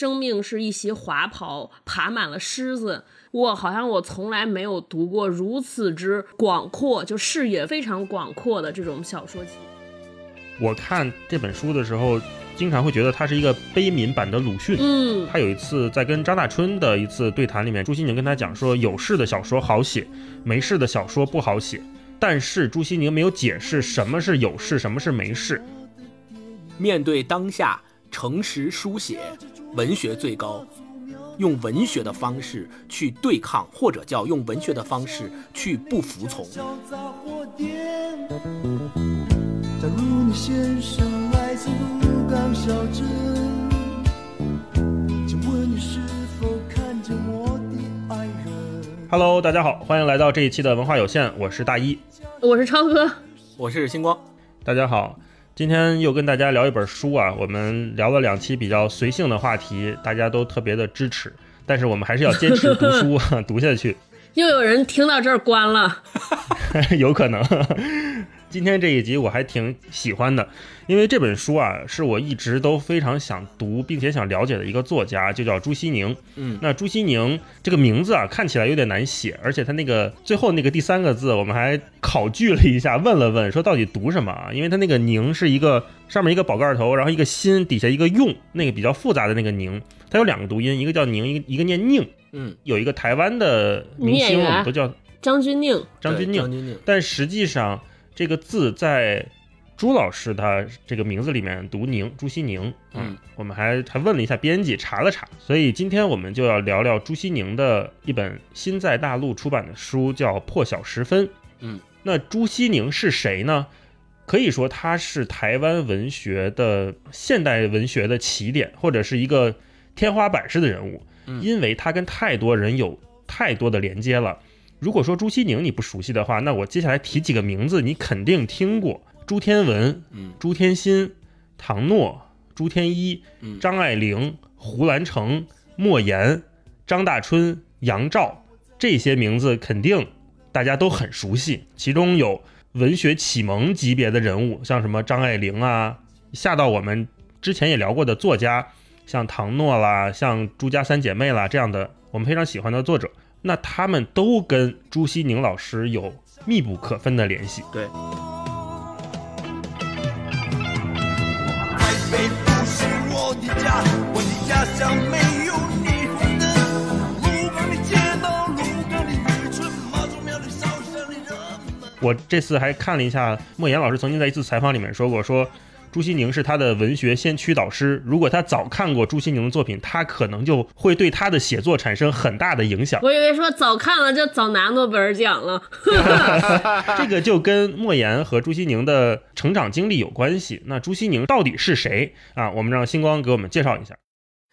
生命是一袭华袍，爬满了虱子。我好像我从来没有读过如此之广阔，就视野非常广阔的这种小说集。我看这本书的时候，经常会觉得它是一个悲悯版的鲁迅。嗯，他有一次在跟张大春的一次对谈里面，朱西宁跟他讲说，有事的小说好写，没事的小说不好写。但是朱西宁没有解释什么是有事，什么是没事。面对当下，诚实书写，文学最高，用文学的方式去对抗，或者叫用文学的方式去不服从。假如你先生来自鹿港小镇，请问你是否看见我的爱人？Hello，大家好，欢迎来到这一期的文化有限，我是大一，我是超哥，我是星光，大家好，今天又跟大家聊一本书啊，我们聊了两期比较随性的话题，大家都特别的支持，但是我们还是要坚持读书 读下去。又有人听到这儿关了，有可能。今天这一集我还挺喜欢的，因为这本书啊是我一直都非常想读并且想了解的一个作家，就叫朱西宁。嗯，那朱西宁这个名字啊看起来有点难写，而且他那个最后那个第三个字，我们还考据了一下，问了问说到底读什么啊？因为他那个宁是一个上面一个宝盖头，然后一个心底下一个用，那个比较复杂的那个宁，它有两个读音，一个叫宁，一个一个念宁。嗯，有一个台湾的明星，我们都叫张钧甯，张钧甯，但实际上。这个字在朱老师他这个名字里面读宁，朱西宁。嗯，我们还还问了一下编辑，查了查，所以今天我们就要聊聊朱西宁的一本新在大陆出版的书，叫《破晓时分》。嗯，那朱西宁是谁呢？可以说他是台湾文学的现代文学的起点，或者是一个天花板式的人物，因为他跟太多人有太多的连接了。如果说朱西宁你不熟悉的话，那我接下来提几个名字，你肯定听过：朱天文、嗯，朱天心、唐诺、朱天一、张爱玲、胡兰成、莫言、张大春、杨照，这些名字肯定大家都很熟悉。其中有文学启蒙级别的人物，像什么张爱玲啊，下到我们之前也聊过的作家，像唐诺啦，像朱家三姐妹啦这样的我们非常喜欢的作者。那他们都跟朱西宁老师有密不可分的联系。对。我这次还看了一下莫言老师曾经在一次采访里面说过，说。朱西宁是他的文学先驱导师。如果他早看过朱西宁的作品，他可能就会对他的写作产生很大的影响。我以为说早看了就早拿诺贝尔奖了。这个就跟莫言和朱西宁的成长经历有关系。那朱西宁到底是谁啊？我们让星光给我们介绍一下。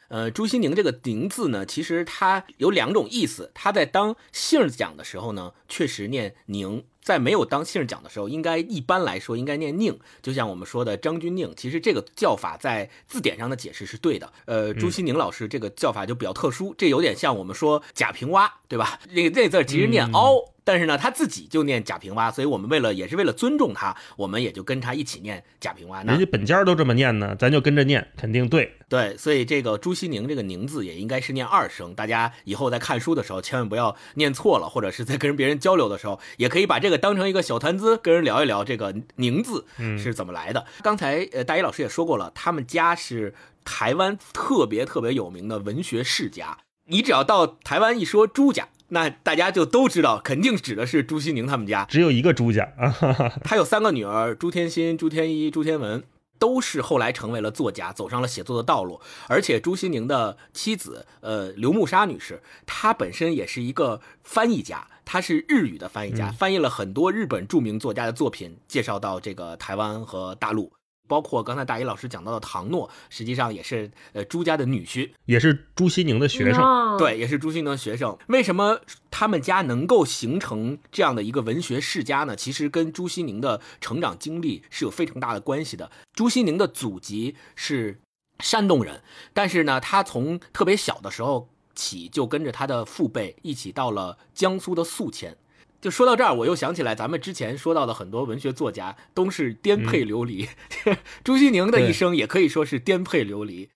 呃，朱西宁这个“宁”字呢，其实它有两种意思。他在当姓儿讲的时候呢，确实念“宁”。在没有当姓讲的时候，应该一般来说应该念宁，就像我们说的张君宁。其实这个叫法在字典上的解释是对的。呃，朱熹宁老师这个叫法就比较特殊，这有点像我们说贾平凹，对吧？这个这字其实念凹。但是呢，他自己就念贾平凹，所以我们为了也是为了尊重他，我们也就跟他一起念贾平凹。人家本家都这么念呢，咱就跟着念，肯定对。对，所以这个朱西宁这个宁字也应该是念二声。大家以后在看书的时候，千万不要念错了，或者是在跟别人交流的时候，也可以把这个当成一个小谈资，跟人聊一聊这个宁字是怎么来的。刚才呃，大一老师也说过了，他们家是台湾特别特别有名的文学世家。你只要到台湾一说朱家。那大家就都知道，肯定指的是朱西宁他们家，只有一个朱家啊。他有三个女儿，朱天心、朱天一、朱天文，都是后来成为了作家，走上了写作的道路。而且朱西宁的妻子，呃，刘慕沙女士，她本身也是一个翻译家，她是日语的翻译家，翻译了很多日本著名作家的作品，介绍到这个台湾和大陆。包括刚才大一老师讲到的唐诺，实际上也是呃朱家的女婿，也是朱西宁的学生，对，也是朱西宁的学生。为什么他们家能够形成这样的一个文学世家呢？其实跟朱西宁的成长经历是有非常大的关系的。朱西宁的祖籍是山东人，但是呢，他从特别小的时候起就跟着他的父辈一起到了江苏的宿迁。就说到这儿，我又想起来，咱们之前说到的很多文学作家都是颠沛流离，朱西宁的一生也可以说是颠沛流离。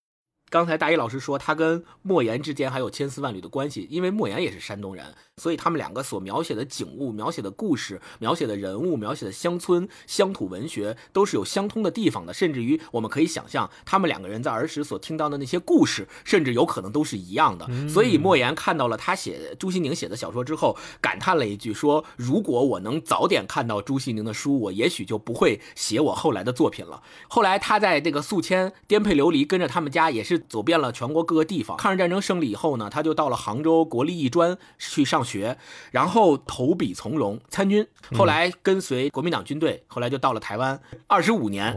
刚才大一老师说他跟莫言之间还有千丝万缕的关系，因为莫言也是山东人，所以他们两个所描写的景物、描写的故事、描写的人物、描写的乡村乡土文学都是有相通的地方的，甚至于我们可以想象，他们两个人在儿时所听到的那些故事，甚至有可能都是一样的。所以莫言看到了他写朱西宁写的小说之后，感叹了一句说：“如果我能早点看到朱西宁的书，我也许就不会写我后来的作品了。”后来他在这个宿迁颠沛流离，跟着他们家也是。走遍了全国各个地方。抗日战争胜利以后呢，他就到了杭州国立艺专去上学，然后投笔从戎参军。后来跟随国民党军队，后来就到了台湾，二十五年，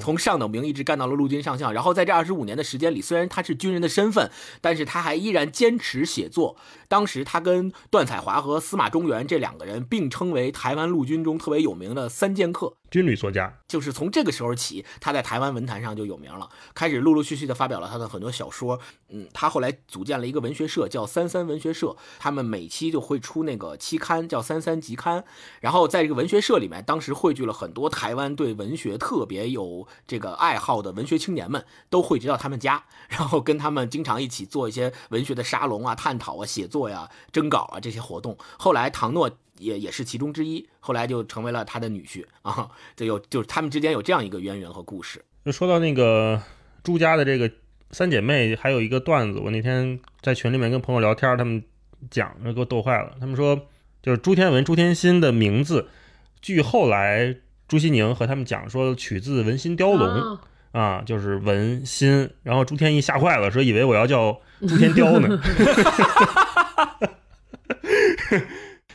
从上等兵一直干到了陆军上校。然后在这二十五年的时间里，虽然他是军人的身份，但是他还依然坚持写作。当时他跟段彩华和司马中原这两个人并称为台湾陆军中特别有名的三剑客。军旅作家，就是从这个时候起，他在台湾文坛上就有名了，开始陆陆续续的发表了他的很多小说。嗯，他后来组建了一个文学社，叫三三文学社，他们每期就会出那个期刊，叫三三集刊。然后在这个文学社里面，当时汇聚了很多台湾对文学特别有这个爱好的文学青年们，都汇集到他们家，然后跟他们经常一起做一些文学的沙龙啊、探讨啊、写作呀、征稿啊这些活动。后来唐诺。也也是其中之一，后来就成为了他的女婿啊，这有就是他们之间有这样一个渊源和故事。就说到那个朱家的这个三姐妹，还有一个段子，我那天在群里面跟朋友聊天，他们讲，给我逗坏了。他们说，就是朱天文、朱天心的名字，据后来朱西宁和他们讲说，取自文心雕龙啊，就是文心。然后朱天一吓坏了，说以为我要叫朱天雕呢。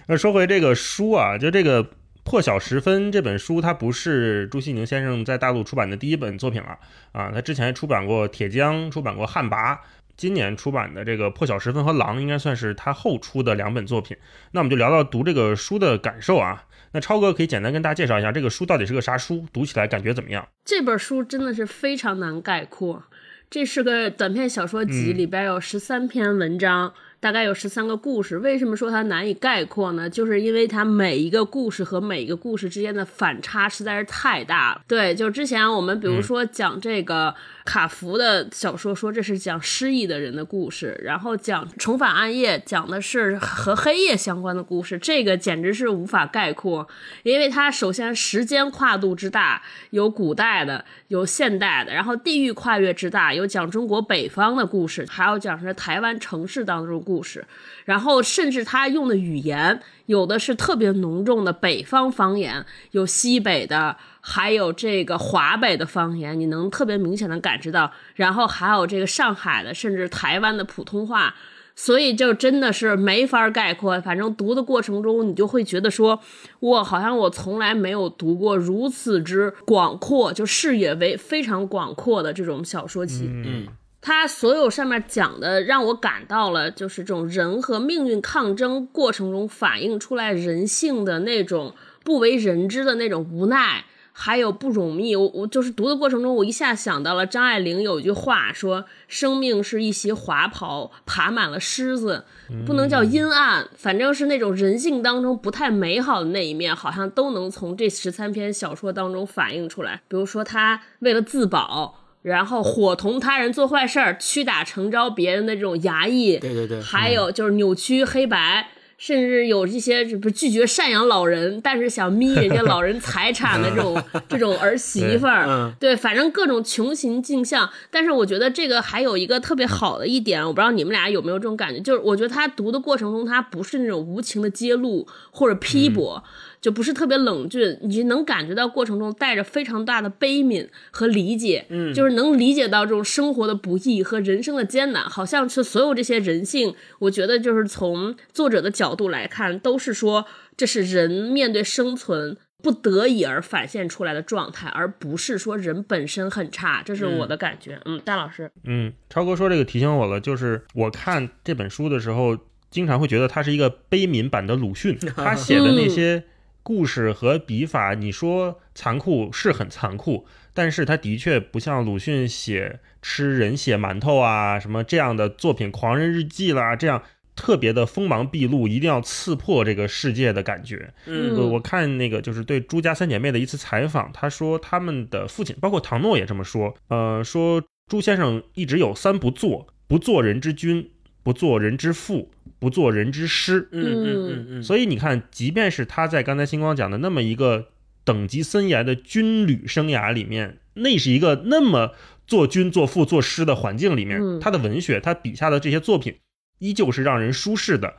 那说回这个书啊，就这个《破晓时分》这本书，它不是朱西宁先生在大陆出版的第一本作品了啊。他之前出版过《铁江》，出版过《旱魃》，今年出版的这个《破晓时分》和《狼》，应该算是他后出的两本作品。那我们就聊到读这个书的感受啊。那超哥可以简单跟大家介绍一下这个书到底是个啥书，读起来感觉怎么样？这本书真的是非常难概括，这是个短篇小说集，里边有十三篇文章。大概有十三个故事，为什么说它难以概括呢？就是因为它每一个故事和每一个故事之间的反差实在是太大了。对，就之前我们比如说讲这个。卡福的小说说这是讲失忆的人的故事，然后讲重返暗夜讲的是和黑夜相关的故事，这个简直是无法概括，因为它首先时间跨度之大，有古代的，有现代的，然后地域跨越之大，有讲中国北方的故事，还有讲是台湾城市当中的故事，然后甚至他用的语言有的是特别浓重的北方方言，有西北的。还有这个华北的方言，你能特别明显的感知到，然后还有这个上海的，甚至台湾的普通话，所以就真的是没法概括。反正读的过程中，你就会觉得说，我好像我从来没有读过如此之广阔，就视野为非常广阔的这种小说集。嗯，它所有上面讲的，让我感到了就是这种人和命运抗争过程中反映出来人性的那种不为人知的那种无奈。还有不容易，我我就是读的过程中，我一下想到了张爱玲有一句话说：“生命是一袭华袍，爬满了虱子，不能叫阴暗，反正是那种人性当中不太美好的那一面，好像都能从这十三篇小说当中反映出来。比如说，他为了自保，然后伙同他人做坏事儿，屈打成招别人的这种衙役，对对对，还有就是扭曲黑白。”甚至有一些不拒绝赡养老人，但是想眯人家老人财产的这种 这种儿媳妇儿，对，反正各种穷形尽相。但是我觉得这个还有一个特别好的一点，我不知道你们俩有没有这种感觉，就是我觉得他读的过程中，他不是那种无情的揭露或者批驳。就不是特别冷峻，你能感觉到过程中带着非常大的悲悯和理解，嗯，就是能理解到这种生活的不易和人生的艰难，好像是所有这些人性，我觉得就是从作者的角度来看，都是说这是人面对生存不得已而反现出来的状态，而不是说人本身很差，这是我的感觉。嗯，大老师，嗯，超哥说这个提醒我了，就是我看这本书的时候，经常会觉得他是一个悲悯版的鲁迅，他写的那些。故事和笔法，你说残酷是很残酷，但是他的确不像鲁迅写吃人血馒头啊什么这样的作品，《狂人日记》啦，这样特别的锋芒毕露，一定要刺破这个世界的感觉。嗯，我看那个就是对朱家三姐妹的一次采访，她说他们的父亲，包括唐诺也这么说，呃，说朱先生一直有三不做：不做人之君，不做人之父，不做人之师。嗯嗯嗯嗯，所以你看，即便是他在刚才星光讲的那么一个等级森严的军旅生涯里面，那是一个那么做君、做父、做师的环境里面，嗯。他的文学，他笔下的这些作品，依旧是让人舒适的，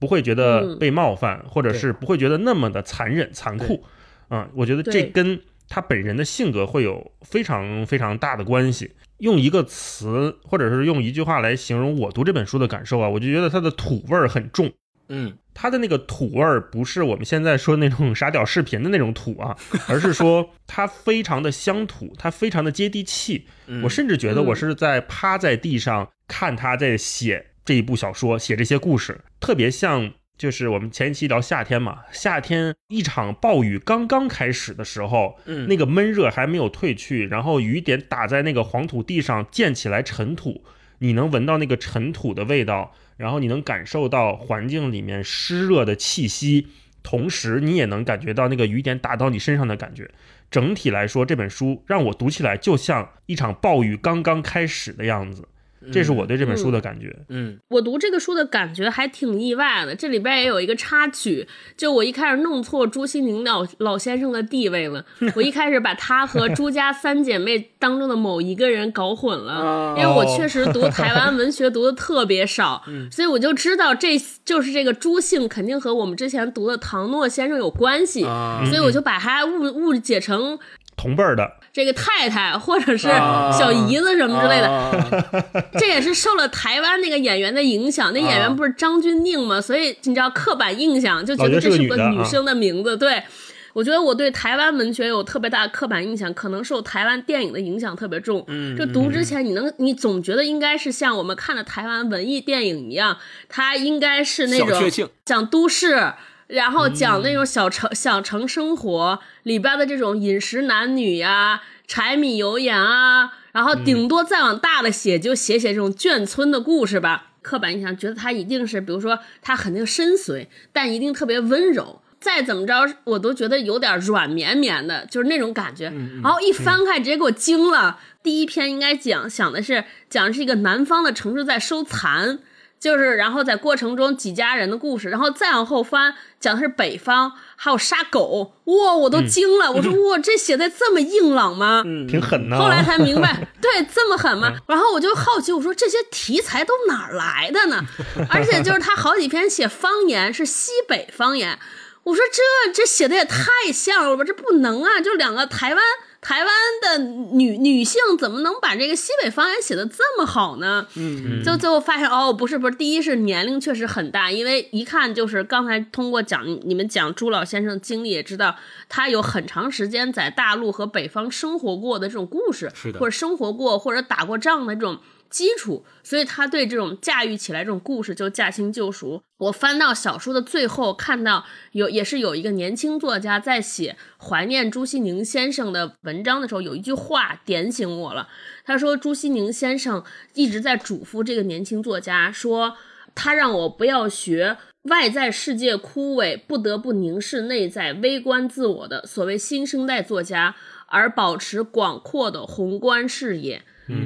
不会觉得嗯。被冒犯，或者是不会觉得那么的残忍、残酷。啊、我觉得这跟他本人的性格会有非常非常大的关系。用一个词，或者是用一句话来形容我读这本书的感受啊，我就觉得它的土味儿很重。嗯它的那个土味儿不是我们现在说那种傻屌视频的那种土啊，而是说它非常的乡土，它非常的接地气。嗯，我甚至觉得嗯我是在趴在地上看他在写这一部小说，写这些故事，特别像就是我们前一期聊夏天嘛，夏天一场暴雨刚刚开始的时候，嗯那个闷热还没有退去，然后雨点打在那个黄土地上，溅起来尘土，你能闻到那个尘土的味道，然后你能感受到环境里面湿热的气息，同时你也能感觉到那个雨点打到你身上的感觉。整体来说，这本书让我读起来就像一场暴雨刚刚开始的样子，这是我对这本书的感觉。嗯我读这个书的感觉还挺意外的，这里边也有一个插曲，就我一开始弄错朱西宁老老先生的地位了，我一开始把他和朱家三姐妹当中的某一个人搞混了，哦因为我确实读 台湾文学读的特别少，所以我就知道这就是这个朱姓肯定和我们之前读的唐诺先生有关系，啊所以我就把他误误解成同辈儿的，这个太太或者是啊小姨子什么之类的，的，这也是受了台湾那个演员的影响，那演员不是张钧甯吗？所以你知道刻板印象就觉得这是个女生的名字。对，我觉得我对台湾文学有特别大的刻板印象，可能受台湾电影的影响特别重。嗯就读之前，你能你总觉得应该是像我们看的台湾文艺电影一样，它应该是那种小确幸，讲都市，然后讲那种小城、小城生活里边的这种饮食男女呀、柴米油盐啊，然后顶多再往大的写，就写写这种眷村的故事吧。刻板印象觉得他一定是，比如说他肯定深邃，但一定特别温柔。再怎么着，我都觉得有点软绵绵的，就是那种感觉。然后一翻开，直接给我惊了。第一篇应该讲想的是讲的是一个南方的城市在收残，就是然后在过程中几家人的故事，然后再往后翻讲的是北方还有杀狗，哇，我都惊了，我说 哇，这写的这么硬朗吗？嗯挺狠的、后来啊。才明白，对，这么狠吗？然后我就好奇，我说这些题材都哪儿来的呢？而且就是他好几篇写方言，是西北方言。我说这这写的也太像了吧，这不能啊！就两个台湾台湾的女女性怎么能把这个西北方言写的这么好呢？嗯就最后发现哦，不是不是，第一是年龄确实很大，因为一看就是刚才通过讲你们讲朱老先生的经历也知道，他有很长时间在大陆和北方生活过的这种故事，是的或者生活过或者打过仗的这种基础，所以他对这种驾驭起来这种故事就驾轻就熟。我翻到小说的最后，看到有也是有一个年轻作家在写怀念朱西宁先生的文章的时候，有一句话点醒我了。他说朱西宁先生一直在嘱咐这个年轻作家说，他让我不要学外在世界枯萎，不得不凝视内在，微观自我的所谓新生代作家，而保持广阔的宏观视野。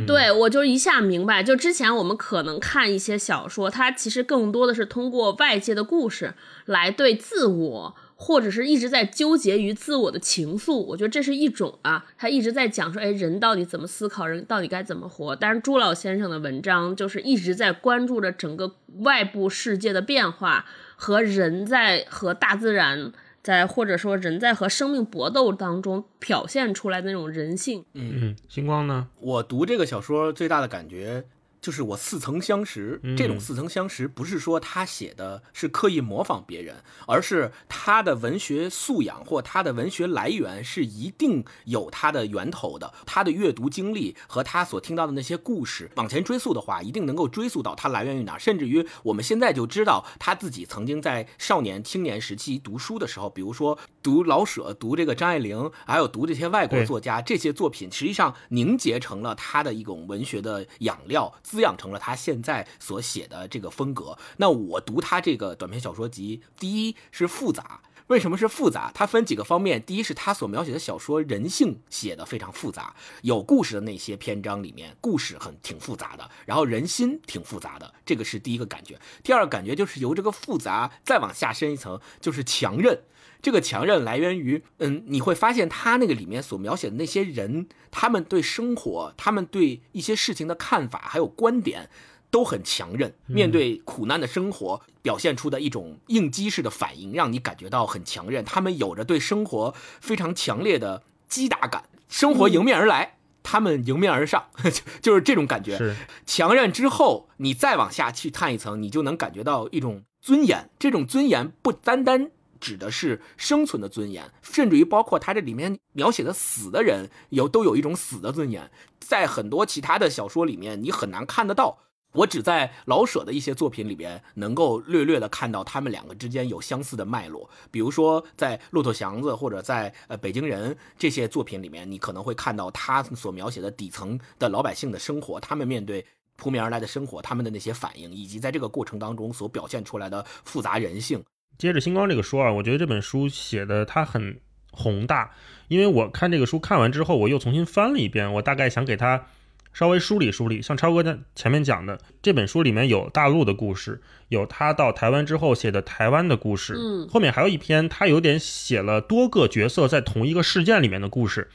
对我就一下明白，就之前我们可能看一些小说，它其实更多的是通过外界的故事来对自我，或者是一直在纠结于自我的情愫。我觉得这是一种啊，他一直在讲说，哎，人到底怎么思考，人到底该怎么活。但是朱老先生的文章就是一直在关注着整个外部世界的变化和人在和大自然。在或者说人在和生命搏斗当中表现出来的那种人性，嗯，星光呢？我读这个小说最大的感觉就是我似曾相识。嗯这种似曾相识不是说他写的是刻意模仿别人，而是他的文学素养或他的文学来源是一定有他的源头的。他的阅读经历和他所听到的那些故事往前追溯的话，一定能够追溯到他来源于哪儿，甚至于我们现在就知道他自己曾经在少年、青年时期读书的时候，比如说读老舍、读这个张爱玲，还有读这些外国作家，这些作品实际上凝结成了他的一种文学的养料，滋养成了他现在所写的这个风格。那我读他这个短篇小说集，第一是复杂。为什么是复杂？它分几个方面。第一是他所描写的小说人性写的非常复杂，有故事的那些篇章里面，故事很挺复杂的，然后人心挺复杂的，这个是第一个感觉。第二个感觉就是由这个复杂再往下深一层，就是强韧。这个强韧来源于，嗯，你会发现他那个里面所描写的那些人，他们对生活，他们对一些事情的看法还有观点。都很强韧，面对苦难的生活，表现出的一种应激式的反应，让你感觉到很强韧。他们有着对生活非常强烈的击打感，生活迎面而来，他们迎面而上，就是这种感觉。强韧之后，你再往下去探一层，你就能感觉到一种尊严。这种尊严不单单指的是生存的尊严，甚至于包括他这里面描写的死的人，有都有一种死的尊严。在很多其他的小说里面，你很难看得到。我只在老舍的一些作品里边能够略略的看到他们两个之间有相似的脉络，比如说在《骆驼祥子》或者在呃《北京人》这些作品里面，你可能会看到他所描写的底层的老百姓的生活，他们面对扑面而来的生活，他们的那些反应，以及在这个过程当中所表现出来的复杂人性。接着星光这个说啊，我觉得这本书写的它很宏大，因为我看这个书看完之后，我又重新翻了一遍，我大概想给它。稍微梳理梳理，像超哥在前面讲的，这本书里面有大陆的故事，有他到台湾之后写的台湾的故事，嗯，后面还有一篇，他有点写了多个角色在同一个事件里面的故事，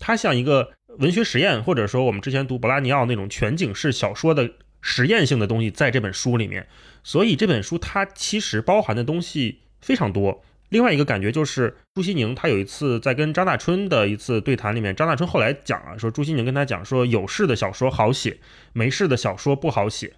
它像一个文学实验，或者说我们之前读博拉尼奥那种全景式小说的实验性的东西，在这本书里面，所以这本书它其实包含的东西非常多。另外一个感觉就是，朱西宁他有一次在跟张大春的一次对谈里面，张大春后来讲了，说朱西宁跟他讲说，有事的小说好写，没事的小说不好写。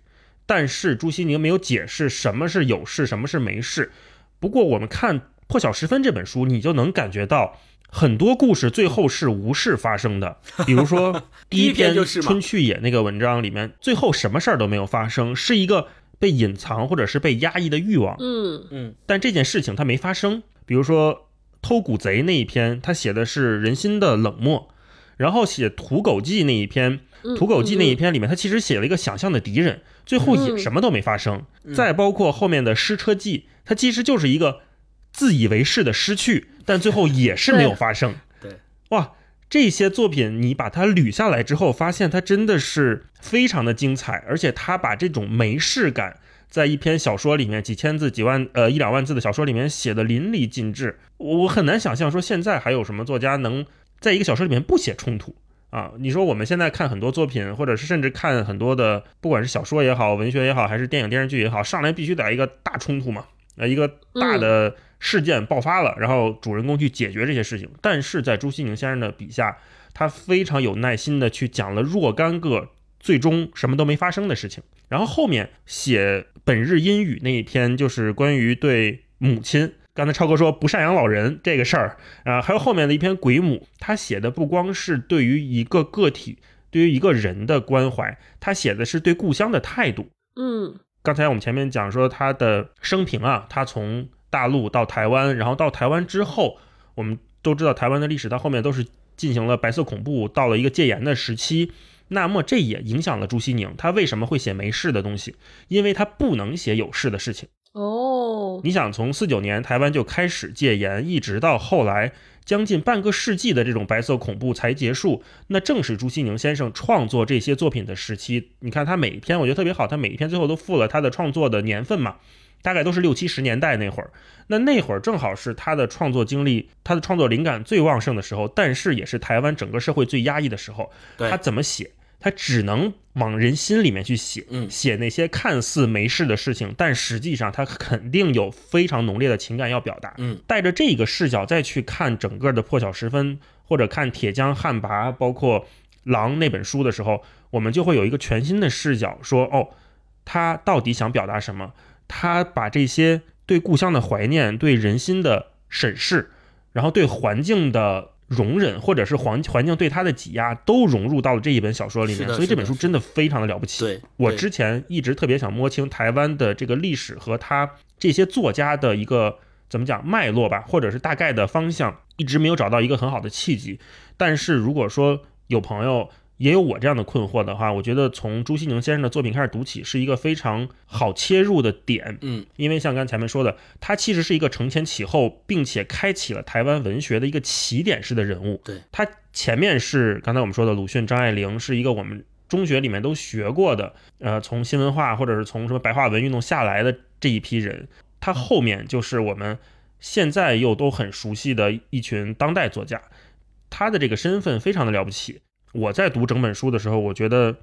但是朱西宁没有解释什么是有事，什么是没事。不过我们看《破晓时分》这本书，你就能感觉到很多故事最后是无事发生的。比如说第一篇就是《春去也》那个文章里面，最后什么事儿都没有发生，是一个。被隐藏或者是被压抑的欲望，嗯嗯，但这件事情它没发生。比如说偷古贼那一篇，他写的是人心的冷漠；然后写土狗记那一篇，土狗记那一篇里面，他其实写了一个想象的敌人，最后也什么都没发生。再包括后面的失车记，它其实就是一个自以为是的失去，但最后也是没有发生。对，哇。这些作品你把它捋下来之后，发现它真的是非常的精彩，而且他把这种没事感在一篇小说里面几千字、几万呃一两万字的小说里面写的淋漓尽致。我很难想象说现在还有什么作家能在一个小说里面不写冲突啊？你说我们现在看很多作品，或者是甚至看很多的，不管是小说也好、文学也好，还是电影电视剧也好，上来必须得一个大冲突嘛，呃一个大的。事件爆发了，然后主人公去解决这些事情。但是在朱西宁先生的笔下，他非常有耐心的去讲了若干个最终什么都没发生的事情。然后后面写本日阴雨那一篇，就是关于对母亲，刚才超哥说不赡养老人这个事儿啊，还有后面的一篇鬼母，他写的不光是对于一个个体，对于一个人的关怀，他写的是对故乡的态度。嗯，刚才我们前面讲说他的生平啊，他从大陆到台湾，然后到台湾之后，我们都知道台湾的历史，到后面都是进行了白色恐怖，到了一个戒严的时期。那么这也影响了朱西宁，他为什么会写没事的东西？因为他不能写有事的事情。哦，你想从四九年台湾就开始戒严，一直到后来将近半个世纪的这种白色恐怖才结束，那正是朱西宁先生创作这些作品的时期。你看他每一篇，我觉得特别好，他每一篇最后都附了他的创作的年份嘛。大概都是六七十年代那会儿，那那会儿正好是他的创作经历、他的创作灵感最旺盛的时候，但是也是台湾整个社会最压抑的时候。他怎么写？他只能往人心里面去写，写那些看似没事的事情，但实际上他肯定有非常浓烈的情感要表达。嗯，带着这个视角再去看整个的《破晓时分》，或者看《铁匠汉拔》，包括《狼》那本书的时候，我们就会有一个全新的视角，说哦，他到底想表达什么？他把这些对故乡的怀念、对人心的审视，然后对环境的容忍，或者是环环境对他的挤压，都融入到了这一本小说里面。所以这本书真的非常的了不起。对我之前一直特别想摸清台湾的这个历史和他这些作家的一个怎么讲脉络吧，或者是大概的方向，一直没有找到一个很好的契机。但是如果说有朋友，也有我这样的困惑的话，我觉得从朱西宁先生的作品开始读起是一个非常好切入的点。嗯，因为像刚才前面说的，他其实是一个承前启后，并且开启了台湾文学的一个起点式的人物。对他前面是刚才我们说的鲁迅、张爱玲，是一个我们中学里面都学过的，呃，从新文化或者是从什么白话文运动下来的这一批人。他后面就是我们现在又都很熟悉的一群当代作家，他的这个身份非常的了不起。我在读整本书的时候，我觉得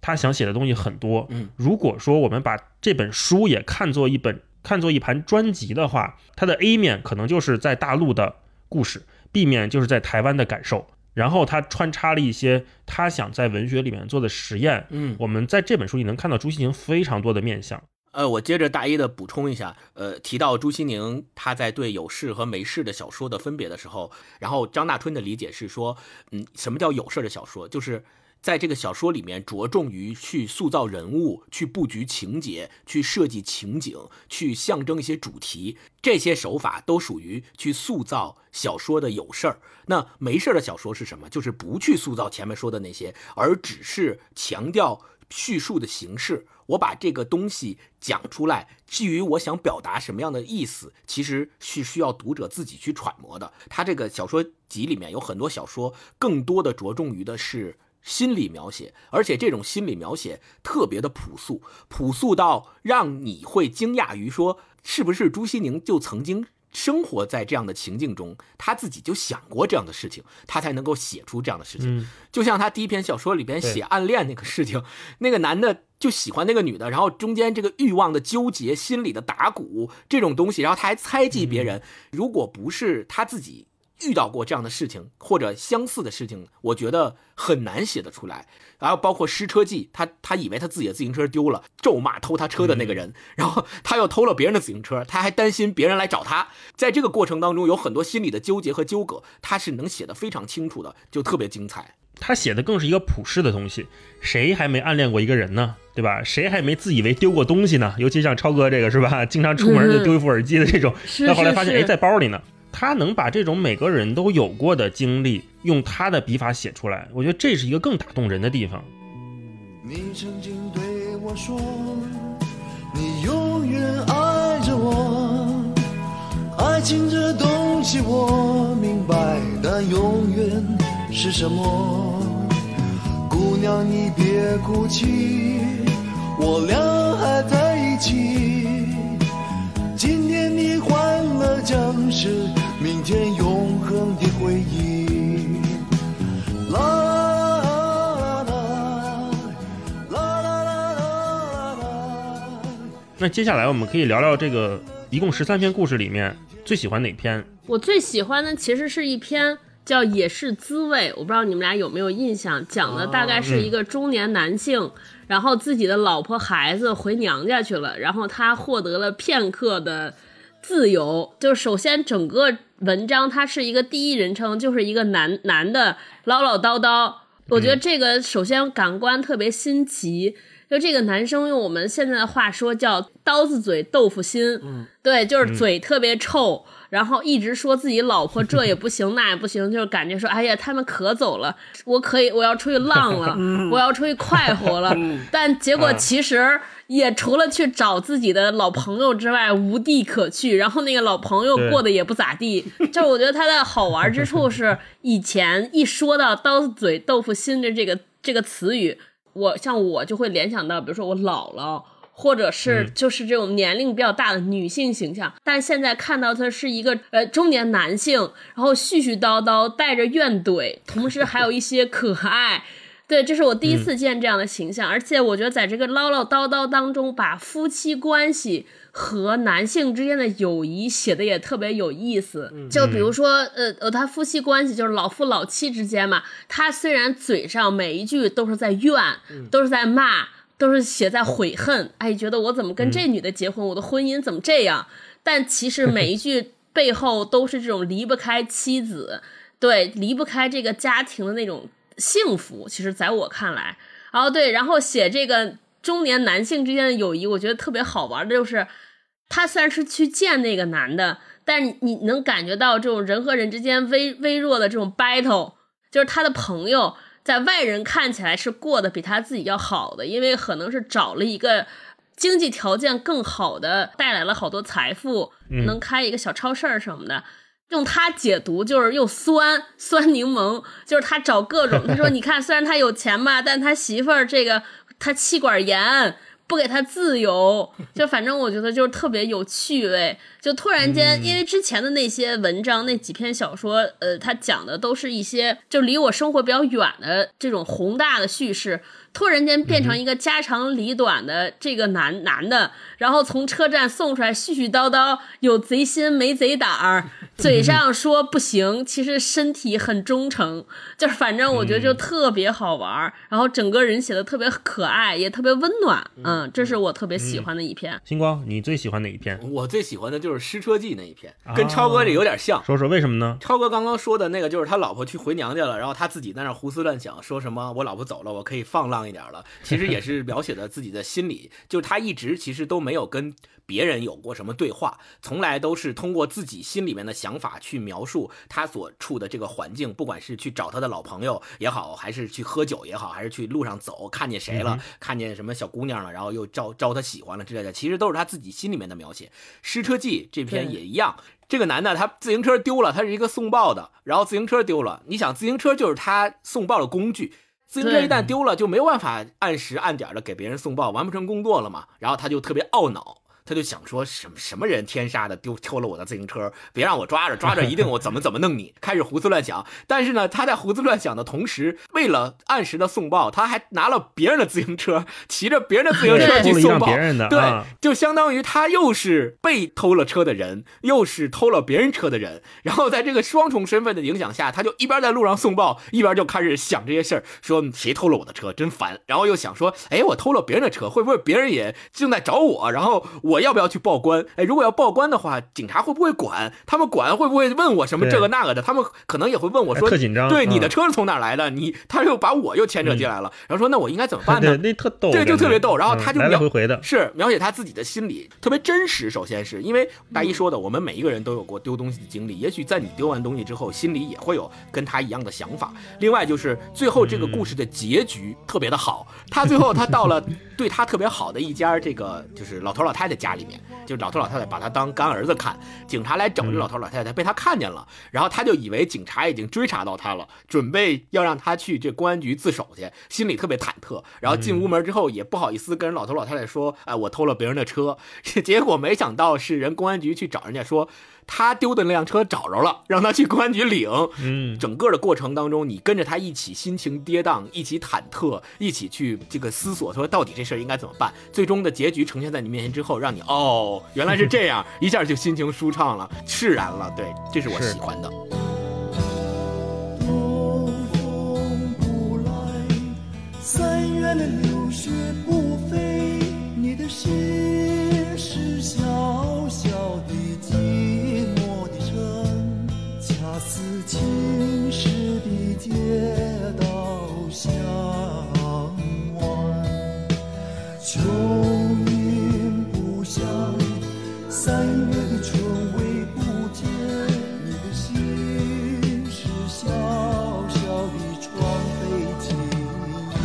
他想写的东西很多。嗯，如果说我们把这本书也看作一本看作一盘专辑的话，它的 A 面可能就是在大陆的故事，B 面就是在台湾的感受，然后他穿插了一些他想在文学里面做的实验。嗯，我们在这本书里能看到朱西宁非常多的面相。呃，我接着大一的补充一下，呃，提到朱西宁他在对有事和没事的小说的分别的时候，然后张大春的理解是说，嗯，什么叫有事的小说？就是在这个小说里面着重于去塑造人物、去布局情节、去设计情景、去象征一些主题，这些手法都属于去塑造小说的有事儿。那没事的小说是什么？就是不去塑造前面说的那些，而只是强调叙述的形式。我把这个东西讲出来，至于我想表达什么样的意思，其实是需要读者自己去揣摩的。他这个小说集里面有很多小说，更多的着重于的是心理描写，而且这种心理描写特别的朴素，朴素到让你会惊讶于说，是不是朱西宁就曾经。生活在这样的情境中，他自己就想过这样的事情，他才能够写出这样的事情。嗯，就像他第一篇小说里边写暗恋那个事情，那个男的就喜欢那个女的，然后中间这个欲望的纠结、心里的打鼓这种东西，然后他还猜忌别人。如果不是他自己遇到过这样的事情或者相似的事情，我觉得很难写得出来。然后包括失车记，他他以为他自己的自行车丢了，咒骂偷他车的那个人，然后他又偷了别人的自行车，他还担心别人来找他。在这个过程当中，有很多心理的纠结和纠葛，他是能写得非常清楚的，就特别精彩。他写的更是一个普世的东西，谁还没暗恋过一个人呢？对吧？谁还没自以为丢过东西呢？尤其像超哥这个是吧？经常出门就丢一副耳机的这种，是到后来发现哎是是在包里呢。他能把这种每个人都有过的经历，用他的笔法写出来，我觉得这是一个更打动人的地方。你曾经对我说，你永远爱着我。爱情这东西我明白，但永远是什么？姑娘你别哭泣，我俩还在一起。今天的欢乐将是间永恒的回忆。那接下来我们可以聊聊这个一共十三篇故事里面最喜欢哪篇？我最喜欢的其实是一篇叫《也是滋味》，我不知道你们俩有没有印象，讲的大概是一个中年男性，然后自己的老婆孩子回娘家去了，然后他获得了片刻的。自由。就是首先整个文章它是一个第一人称，就是一个男男的唠唠叨叨，我觉得这个首先感官特别新奇。就这个男生用我们现在的话说叫刀子嘴豆腐心，嗯，对，就是嘴特别臭，然后一直说自己老婆这也不行那也不行，就是感觉说，哎呀，他们可走了，我可以我要出去浪了，我要出去快活了，但结果其实也除了去找自己的老朋友之外无地可去，然后那个老朋友过得也不咋地，就是我觉得他的好玩之处是，以前一说到刀子嘴豆腐心的这个这个词语，我像我就会联想到，比如说我姥姥，或者是就是这种年龄比较大的女性形象。但现在看到他是一个呃中年男性，然后絮絮叨叨，带着怨怼，同时还有一些可爱。对，这是我第一次见这样的形象，而且我觉得在这个唠唠叨叨当中，把夫妻关系和男性之间的友谊写的也特别有意思。就比如说，呃呃，他夫妻关系就是老夫老妻之间嘛，他虽然嘴上每一句都是在怨，都是在骂，都是写在悔恨，哎，觉得我怎么跟这女的结婚，我的婚姻怎么这样？但其实每一句 背后都是这种离不开妻子，对，离不开这个家庭的那种幸福。其实在我看来，然后对，然后写这个中年男性之间的友谊，我觉得特别好玩的就是，他虽然是去见那个男的，但你你能感觉到这种人和人之间微微弱的这种 battle，就是他的朋友在外人看起来是过得比他自己要好的，因为可能是找了一个经济条件更好的，带来了好多财富，能开一个小超市儿什么的。用他解读就是又酸酸柠檬，就是他找各种，他说 你看，虽然他有钱吧，但他媳妇儿这个他气管炎。不给他自由，就反正我觉得就是特别有趣味。就突然间，因为之前的那些文章、那几篇小说，呃，他讲的都是一些就离我生活比较远的这种宏大的叙事，突然间变成一个家长里短的这个男男的，然后从车站送出来，絮絮叨叨，有贼心没贼胆儿，嘴上说不行，其实身体很忠诚，就是反正我觉得就特别好玩儿，然后整个人写的特别可爱，也特别温暖，嗯，这是我特别喜欢的一篇。星光，你最喜欢哪一篇？我最喜欢的就是《失车记》那一篇，跟超哥这有点像。说说为什么呢？超哥刚刚说的那个，就是他老婆去回娘家了，然后他自己在那胡思乱想，说什么我老婆走了，我可以放浪一点了。其实也是描写的自己的心理，就是他一直其实都没有跟别人有过什么对话，从来都是通过自己心里面的想法去描述他所处的这个环境，不管是去找他的老朋友也好，还是去喝酒也好，还是去路上走看见谁了，看见什么小姑娘了，然后又招招他喜欢了之类的，其实都是他自己心里面的描写。《失车记》这篇也一样。这个男的他自行车丢了，他是一个送报的，然后自行车丢了。你想，自行车就是他送报的工具，自行车一旦丢了，就没有办法按时按点的给别人送报，完不成工作了嘛。然后他就特别懊恼。他就想说什么什么人天杀的丢偷了我的自行车，别让我抓着，抓着一定我怎么怎么弄你。开始胡思乱想，但是呢，他在胡思乱想的同时，为了按时的送报，他还拿了别人的自行车，骑着别人的自行车去送报。对，就相当于他又是被偷了车的人，又是偷了别人车的人。然后在这个双重身份的影响下，他就一边在路上送报，一边就开始想这些事儿，说谁偷了我的车，真烦。然后又想说，哎，我偷了别人的车，会不会别人也正在找我？然后我。我要不要去报官？哎，如果要报官的话，警察会不会管？他们管会不会问我什么这个那个的？他们可能也会问我说，特紧张。对，你的车是从哪来的？你他又把我又牵扯进来了。然后说，那我应该怎么办呢？那特逗，对，就特别逗。然后他就来来回回的，是描写他自己的心理，特别真实。首先是因为大一说的，我们每一个人都有过丢东西的经历。也许在你丢完东西之后，心里也会有跟他一样的想法。另外就是最后这个故事的结局特别的好。他最后他到了对他特别好的一家这个就是老头老太太家里面。就老头老太太把他当干儿子看，警察来找这老头老太太，被他看见了，然后他就以为警察已经追查到他了，准备要让他去这公安局自首去，心里特别忐忑。然后进屋门之后也不好意思跟人老头老太太说，哎，我偷了别人的车，结果没想到是人公安局去找人家说。他丢的那辆车找着了，让他去公安局领。嗯，整个的过程当中，你跟着他一起心情跌宕，一起忐忑，一起去这个思索，说到底这事儿应该怎么办。最终的结局呈现在你面前之后，让你哦，原来是这样，一下就心情舒畅了，释然了。对，这是我喜欢的。东风不来，三月的流雪不飞，你的心是小小秋云不响，三月的春微不见，你的心是小小的窗飞青烟。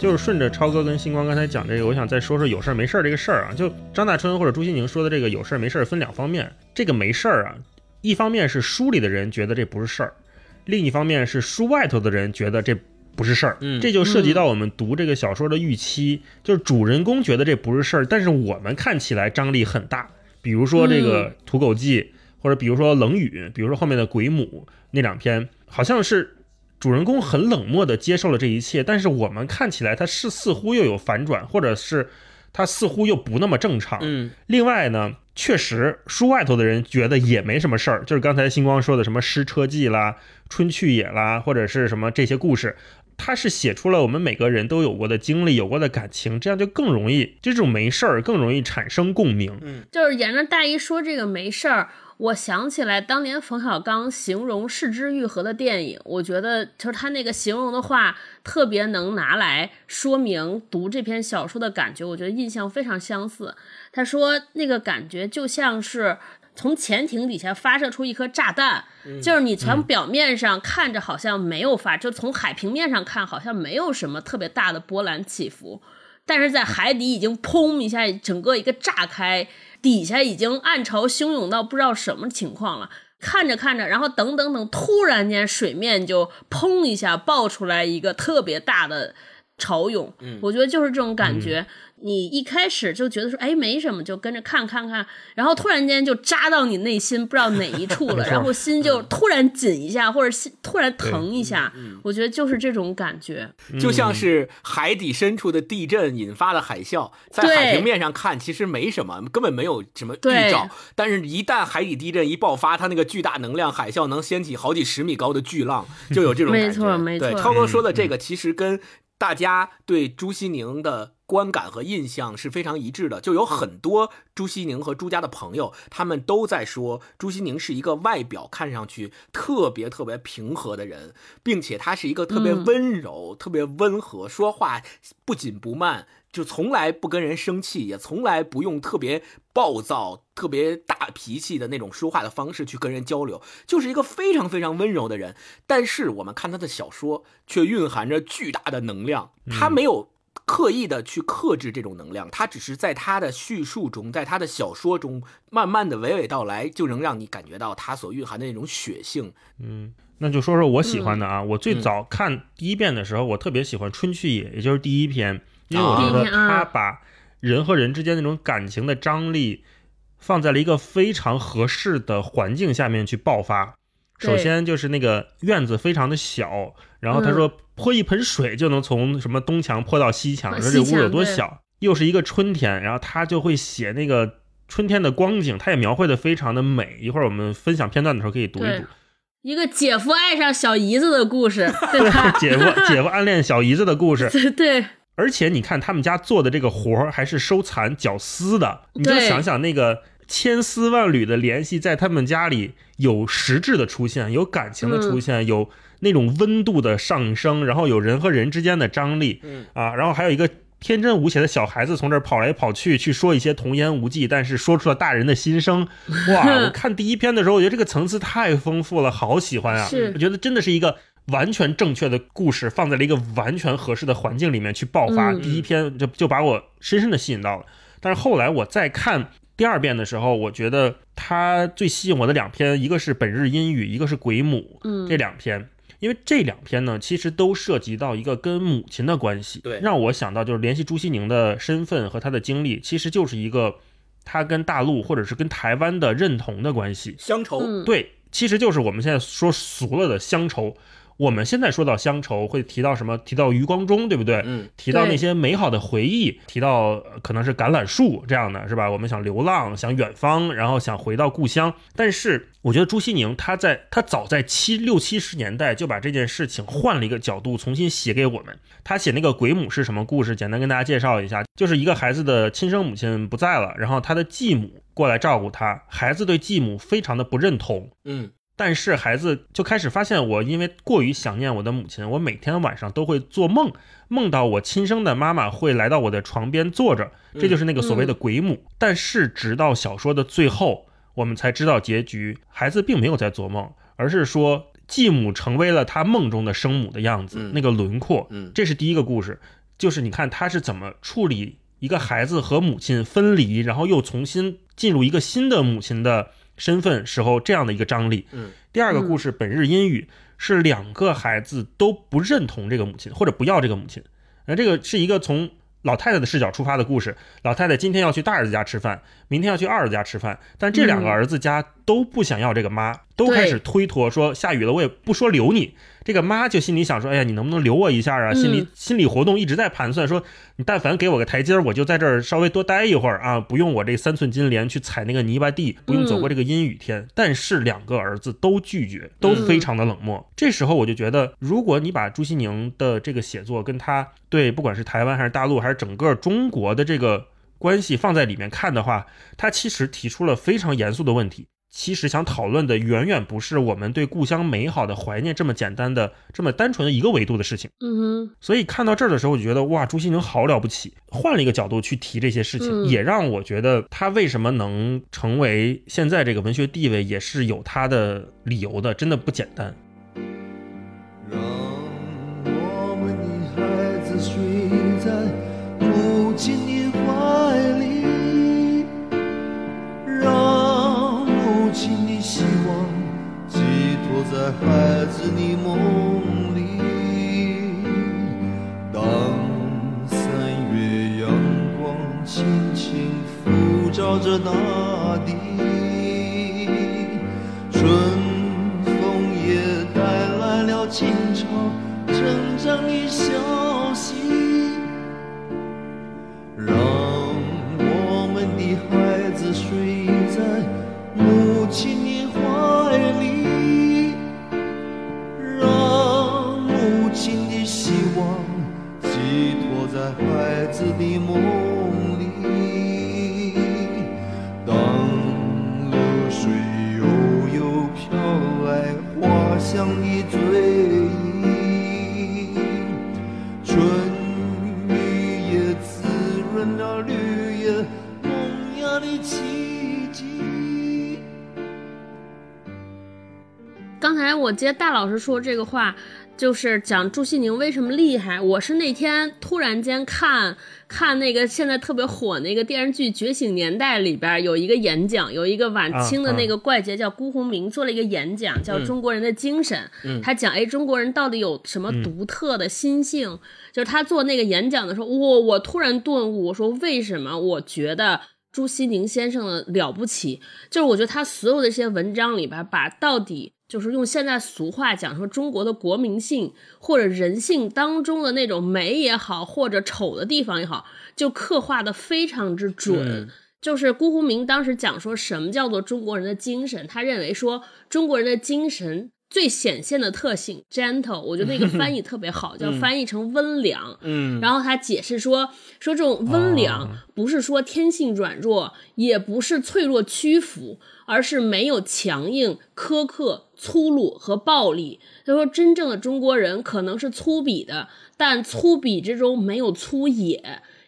就是顺着超哥跟星光刚才讲这个，我想再说说有事儿没事儿这个事儿啊。就张大春或者朱西宁说的这个有事儿没事儿分两方面，这个没事儿啊，一方面是书里的人觉得这不是事儿，另一方面是书外头的人觉得这不是事儿。嗯这就涉及到我们读这个小说的预期，就是主人公觉得这不是事儿，但是我们看起来张力很大。比如说这个《土狗记》，或者比如说《冷雨》，比如说后面的《鬼母》那两篇，好像是主人公很冷漠地接受了这一切，但是我们看起来他是似乎又有反转，或者是他似乎又不那么正常。嗯另外呢，确实书外头的人觉得也没什么事儿，就是刚才星光说的什么《失车记》啦、《春去也》啦，或者是什么这些故事，他是写出了我们每个人都有过的经历、有过的感情，这样就更容易这种没事儿更容易产生共鸣。嗯就是沿着大一说这个没事儿，我想起来当年冯小刚形容四肢愈合的电影，我觉得就是他那个形容的话特别能拿来说明读这篇小说的感觉，我觉得印象非常相似。他说那个感觉就像是从潜艇底下发射出一颗炸弹，就是你从表面上看着好像没有发，就从海平面上看好像没有什么特别大的波澜起伏，但是在海底已经砰一下，整个一个炸开，底下已经暗潮汹涌到不知道什么情况了。看着看着，然后等等等，突然间水面就砰一下爆出来一个特别大的潮涌，我觉得就是这种感觉。你一开始就觉得说，哎，没什么，就跟着看看看，然后突然间就扎到你内心，不知道哪一处了，然后心就突然紧一下，或者心突然疼一下。我觉得就是这种感觉，就像是海底深处的地震引发的海啸，在海平面上看其实没什么，根本没有什么预兆，但是一旦海底地震一爆发，它那个巨大能量海啸能掀起好几十米高的巨浪，就有这种感觉。没错，没错。对，超哥说的这个其实跟大家对朱西宁的。观感和印象是非常一致的，就有很多朱西宁和朱家的朋友，他们都在说朱西宁是一个外表看上去特别特别平和的人，并且他是一个特别温柔、特别温和，说话不紧不慢，就从来不跟人生气，也从来不用特别暴躁、特别大脾气的那种说话的方式去跟人交流，就是一个非常非常温柔的人。但是我们看他的小说，却蕴含着巨大的能量，他没有。刻意的去克制这种能量，他只是在他的叙述中，在他的小说中，慢慢的娓娓道来，就能让你感觉到他所蕴含的那种血性。嗯，那就说说我喜欢的啊，我最早看第一遍的时候，我特别喜欢《春去也》，也就是第一篇，因为我觉得他把人和人之间那种感情的张力放在了一个非常合适的环境下面去爆发。首先就是那个院子非常的小，然后他说泼一盆水就能从什么东墙泼到西墙，说这屋有多小，又是一个春天，然后他就会写那个春天的光景，他也描绘的非常的美。一会儿我们分享片段的时候可以读一读。一个姐夫爱上小姨子的故事，对吧？姐夫姐夫暗恋小姨子的故事，对。而且你看他们家做的这个活儿还是收蚕绞丝的，你就想想那个。千丝万缕的联系在他们家里有实质的出现，有感情的出现，有那种温度的上升，然后有人和人之间的张力，啊，然后还有一个天真无邪的小孩子从这儿跑来跑去，去说一些童言无忌，但是说出了大人的心声。哇！我看第一篇的时候，我觉得这个层次太丰富了，好喜欢啊！我觉得真的是一个完全正确的故事，放在了一个完全合适的环境里面去爆发。第一篇就就把我深深的吸引到了，但是后来我再看。第二遍的时候，我觉得他最吸引我的两篇，一个是《本日阴雨》，一个是《鬼母》。嗯，这两篇，因为这两篇呢，其实都涉及到一个跟母亲的关系。对，让我想到就是联系朱西宁的身份和他的经历，其实就是一个他跟大陆或者是跟台湾的认同的关系，乡愁。对，其实就是我们现在说俗了的乡愁。我们现在说到乡愁，会提到什么？提到余光中，对不对？嗯，提到那些美好的回忆，提到可能是橄榄树这样的，是吧？我们想流浪，想远方，然后想回到故乡。但是我觉得朱西宁他在他早在七六七十年代就把这件事情换了一个角度重新写给我们。他写那个鬼母是什么故事？简单跟大家介绍一下，就是一个孩子的亲生母亲不在了，然后他的继母过来照顾他，孩子对继母非常的不认同。嗯。但是孩子就开始发现，我因为过于想念我的母亲，我每天晚上都会做梦，梦到我亲生的妈妈会来到我的床边坐着，这就是那个所谓的鬼母。但是直到小说的最后，我们才知道结局，孩子并没有在做梦，而是说继母成为了他梦中的生母的样子，那个轮廓。嗯，这是第一个故事，就是你看他是怎么处理一个孩子和母亲分离，然后又重新进入一个新的母亲的。身份时候这样的一个张力。嗯，第二个故事《本日阴雨》是两个孩子都不认同这个母亲，或者不要这个母亲。那这个是一个从老太太的视角出发的故事。老太太今天要去大儿子家吃饭，明天要去二儿子家吃饭，但这两个儿子家都不想要这个妈，都开始推脱说下雨了我也不说留你。这个妈就心里想说：“哎呀，你能不能留我一下啊？”心里心理活动一直在盘算说：“你但凡给我个台阶儿，我就在这儿稍微多待一会儿啊，不用我这三寸金莲去踩那个泥巴地，不用走过这个阴雨天。”但是两个儿子都拒绝，都非常的冷漠。这时候我就觉得，如果你把朱西宁的这个写作跟他对不管是台湾还是大陆还是整个中国的这个关系放在里面看的话，他其实提出了非常严肃的问题。其实想讨论的远远不是我们对故乡美好的怀念这么简单的、这么单纯的一个维度的事情。嗯哼，所以看到这儿的时候，我就觉得哇，朱西宁好了不起，换了一个角度去提这些事情，嗯也让我觉得他为什么能成为现在这个文学地位，也是有他的理由的，真的不简单。让我们的孩子睡在母亲母亲的希望寄托在孩子的梦里。当三月阳光轻轻抚照着大地，春风也带来了清潮成长的消息，让我们的孩子睡母亲的怀里，让母亲的希望寄托在孩子的梦里。当流水悠悠飘来花香才我接大老师说这个话，就是讲朱西宁为什么厉害。我是那天突然间看看那个现在特别火那个电视剧《觉醒年代》里边有一个演讲，有一个晚清的那个怪杰叫辜鸿铭做了一个演讲，叫《中国人的精神》。他讲哎，中国人到底有什么独特的心性？就是他做那个演讲的时候，我我突然顿悟，我说为什么我觉得。朱西宁先生的了不起，就是我觉得他所有的这些文章里边，把到底就是用现在俗话讲说中国的国民性或者人性当中的那种美也好，或者丑的地方也好，就刻画的非常之准。嗯就是辜鸿铭当时讲说什么叫做中国人的精神，他认为说中国人的精神最显现的特性 gentle，我觉得那个 翻译特别好，叫翻译成温良。嗯，然后他解释说，说这种温良不是说天性软弱，也不是脆弱屈服，而是没有强硬、苛刻、粗鲁和暴力。他说，真正的中国人可能是粗鄙的，但粗鄙之中没有粗野；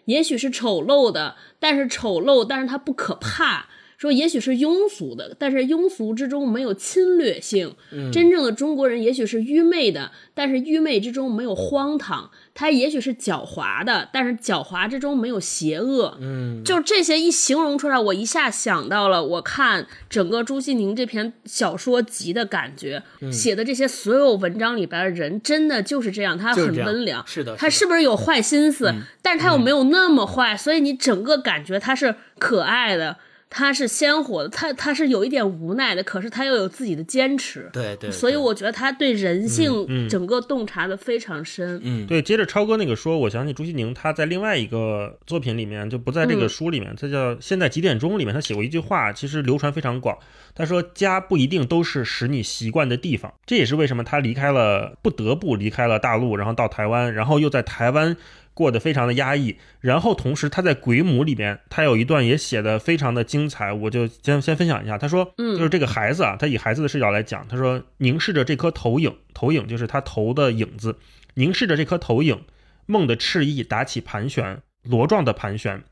也许是丑陋的，但是丑陋，但是它不可怕。说也许是庸俗的，但是庸俗之中没有侵略性。真正的中国人也许是愚昧的，但是愚昧之中没有荒唐。他也许是狡猾的，但是狡猾之中没有邪恶。嗯，就这些一形容出来，我一下想到了我看整个朱西宁这篇小说集的感觉，写的这些所有文章里边的人，真的就是这样，他很温良，是的他是不是有坏心思？但是他又没有那么坏，所以你整个感觉他是可爱的，他是鲜活的，他他是有一点无奈的，可是他又有自己的坚持。对对，所以我觉得他对人性整个洞察的非常深。嗯对，接着超哥那个说，我想起朱西宁他在另外一个作品里面，就不在这个嗯书里面，他叫《现在几点钟》里面，他写过一句话，其实流传非常广。他说：“家不一定都是使你习惯的地方，这也是为什么他离开了，不得不离开了大陆，然后到台湾，然后又在台湾过得非常的压抑。然后同时他在《鬼母》里边，他有一段也写的非常的精彩，我就先先分享一下。他说，嗯就是这个孩子啊，他以孩子的视角来讲，他说凝视着这颗投影，投影就是他头的影子，凝视着这颗投影，梦的翅翼打起盘旋，螺状的盘旋，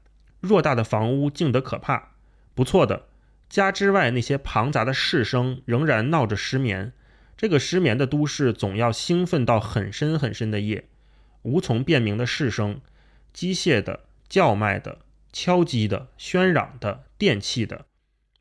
偌大的房屋静得可怕。不错的，家之外那些庞杂的市声仍然闹着失眠。这个失眠的都市总要兴奋到很深很深的夜，无从辨明的市声，机械的、叫卖的、敲击的、喧嚷的、电器的，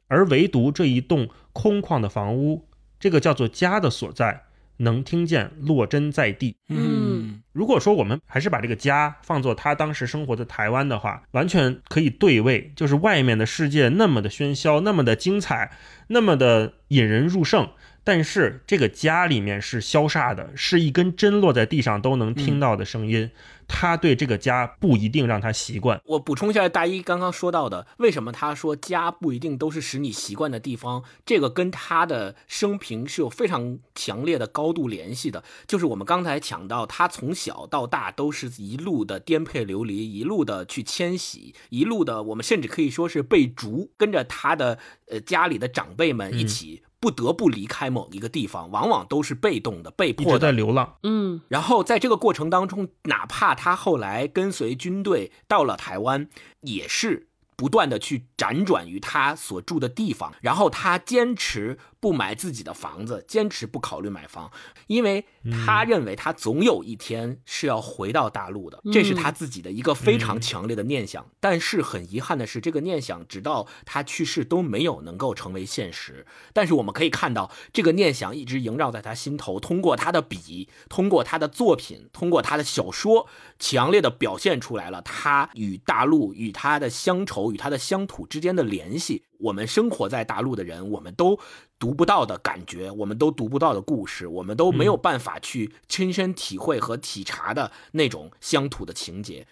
而唯独这一栋空旷的房屋，这个叫做家的所在，能听见落针在地。嗯如果说我们还是把这个家放作他当时生活的台湾的话，完全可以对位，就是外面的世界那么的喧嚣，那么的精彩，那么的引人入胜，但是这个家里面是消煞的，是一根针落在地上都能听到的声音。他对这个家不一定让他习惯。我补充一下，大一刚刚说到的，为什么他说家不一定都是使你习惯的地方？这个跟他的生平是有非常强烈的高度联系的。就是我们刚才讲到，他从小到大都是一路的颠沛流离，一路的去迁徙，一路的我们甚至可以说是被逐，跟着他的呃家里的长辈们一起。不得不离开某一个地方，往往都是被动的、被迫的，在流浪。嗯，然后在这个过程当中，哪怕他后来跟随军队到了台湾，也是不断的去辗转于他所住的地方，然后他坚持。不买自己的房子，坚持不考虑买房，因为他认为他总有一天是要回到大陆的，这是他自己的一个非常强烈的念想。但是很遗憾的是，这个念想直到他去世都没有能够成为现实。但是我们可以看到，这个念想一直萦绕在他心头，通过他的笔，通过他的作品，通过他的小说，强烈的表现出来了他与大陆、与他的乡愁、与他的乡土之间的联系。我们生活在大陆的人，我们都读不到的感觉，我们都读不到的故事，我们都没有办法去亲身体会和体察的那种乡土的情节。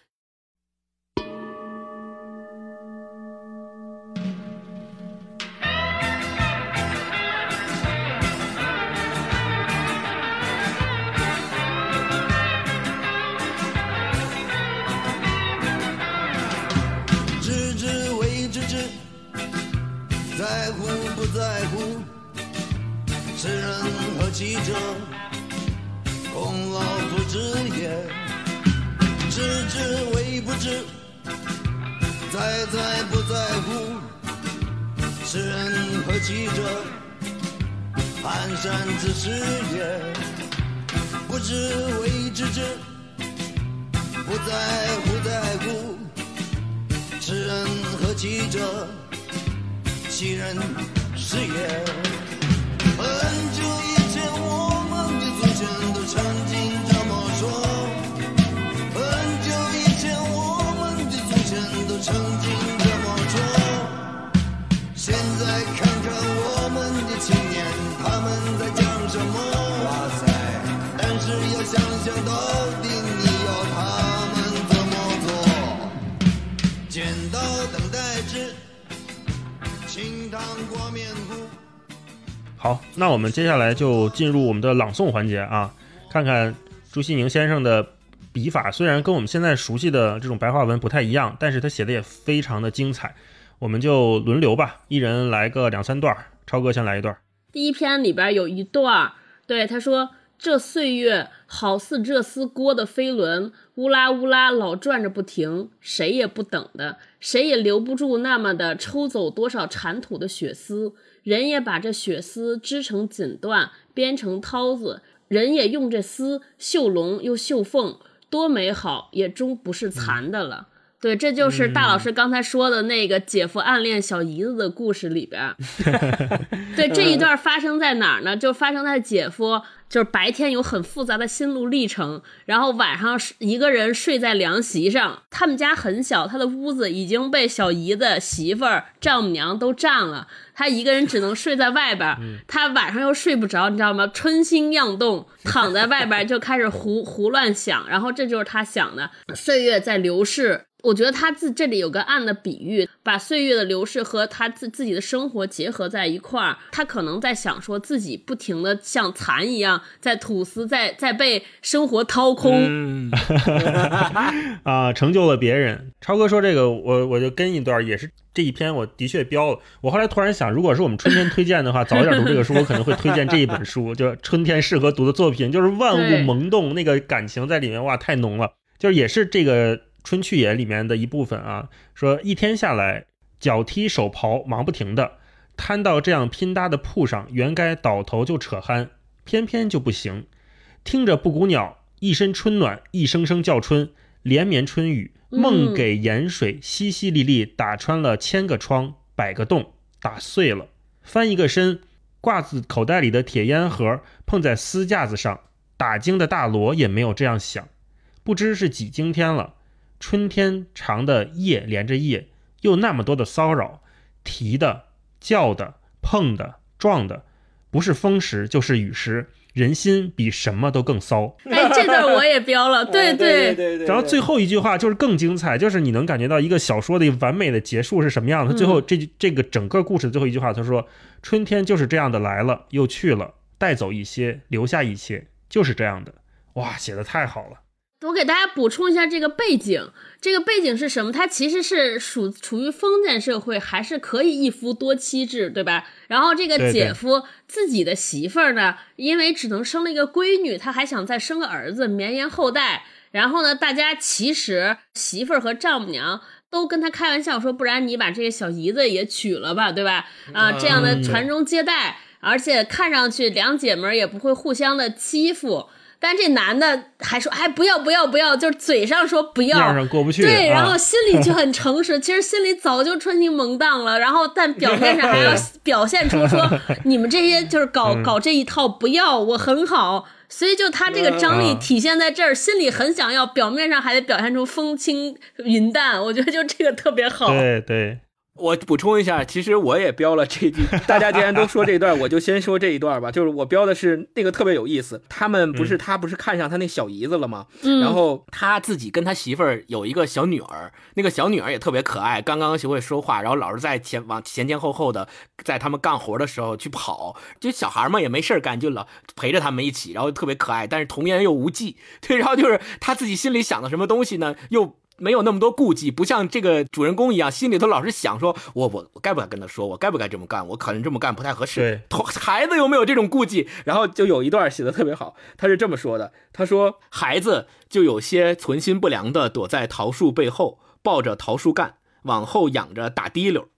记者，功劳不知也，知之为不知，在在不在乎，知人何其者，蹒跚之事也，不知为知之，不在乎在乎，知人何其者，其人是也，很久。好，那我们接下来就进入我们的朗诵环节啊。看看朱西宁先生的笔法，虽然跟我们现在熟悉的这种白话文不太一样，但是他写的也非常的精彩。我们就轮流吧，一人来个两三段。超哥先来一段。第一篇里边有一段，对他说：“这岁月好似这丝锅的飞轮，乌拉乌拉老转着不停，谁也不等的，谁也留不住那么的抽走多少铲土的血丝，人也把这血丝织成锦缎，编成绦子。”人也用这丝绣龙又绣凤，多美好，也终不是残的了。对，这就是大老师刚才说的那个姐夫暗恋小姨子的故事里边。对，这一段发生在哪儿呢？就发生在姐夫。就是白天有很复杂的心路历程，然后晚上一个人睡在凉席上。他们家很小，他的屋子已经被小姨子、媳妇儿、丈母娘都占了，他一个人只能睡在外边。他晚上又睡不着，你知道吗？春心漾动，躺在外边就开始胡胡乱想，然后这就是他想的，岁月在流逝。我觉得他自这里有个暗的比喻，把岁月的流逝和他自自己的生活结合在一块儿。他可能在想说自己不停的像蚕一样在吐丝，在在被生活掏空，啊，成就了别人。超哥说这个，我我就跟一段，也是这一篇，我的确标了。我后来突然想，如果是我们春天推荐的话，早一点读这个书，我可能会推荐这一本书，就春天适合读的作品，就是万物萌动，那个感情在里面，哇，太浓了。就是也是这个。春去也里面的一部分啊，说一天下来，脚踢手刨忙不停的，摊到这样拼搭的铺上，原该倒头就扯鼾，偏偏就不行。听着布谷鸟一身春暖，一声声叫春，连绵春雨，梦给盐水淅淅沥沥打穿了千个窗，百个洞，打碎了。翻一个身，挂子口袋里的铁烟盒碰在丝架子上，打惊的大罗也没有这样想，不知是几经天了。春天长的夜连着夜，又那么多的骚扰，提的、叫的、碰的、撞的，不是风时就是雨时，人心比什么都更骚。哎，这段我也标了，对对对对。然后最后一句话就是更精彩，就是你能感觉到一个小说的完美的结束是什么样的。最后这这个整个故事的最后一句话，他说：“春天就是这样的来了又去了，带走一些，留下一些，就是这样的。”哇，写的太好了。我给大家补充一下这个背景，这个背景是什么？它其实是属处于封建社会，还是可以一夫多妻制，对吧？然后这个姐夫自己的媳妇儿呢，因为只能生了一个闺女，他还想再生个儿子绵延后代。然后呢，大家其实媳妇儿和丈母娘都跟他开玩笑说，不然你把这个小姨子也娶了吧，对吧？啊，这样的传宗接代，而且看上去两姐妹也不会互相的欺负。但这男的还说，哎，不要不要不要，就是嘴上说不要，上过不去。对，然后心里就 很诚实，其实心里早就春心萌荡了。然后，但表面上还要 表现出说 你们这些就是搞搞这一套，不要我很好。所以就他这个张力体现在这儿，心里很想要，表面上还得表现出风轻云淡。我觉得就这个特别好。对对。我补充一下，其实我也标了这句。大家既然都说这段，我就先说这一段吧。就是我标的是那个特别有意思。他们不是他不是看上他那小姨子了吗？嗯。然后他自己跟他媳妇儿有一个小女儿，那个小女儿也特别可爱，刚刚学会说话，然后老是在前往前前后后的在他们干活的时候去跑。就小孩嘛也没事干，就老陪着他们一起，然后特别可爱，但是童言又无忌。对，然后就是他自己心里想的什么东西呢？又。没有那么多顾忌，不像这个主人公一样，心里头老是想说：我我我该不该跟他说？我该不该这么干？我可能这么干不太合适。对，孩子有没有这种顾忌？然后就有一段写的特别好，他是这么说的：他说孩子就有些存心不良的，躲在桃树背后，抱着桃树干往后仰着打滴溜，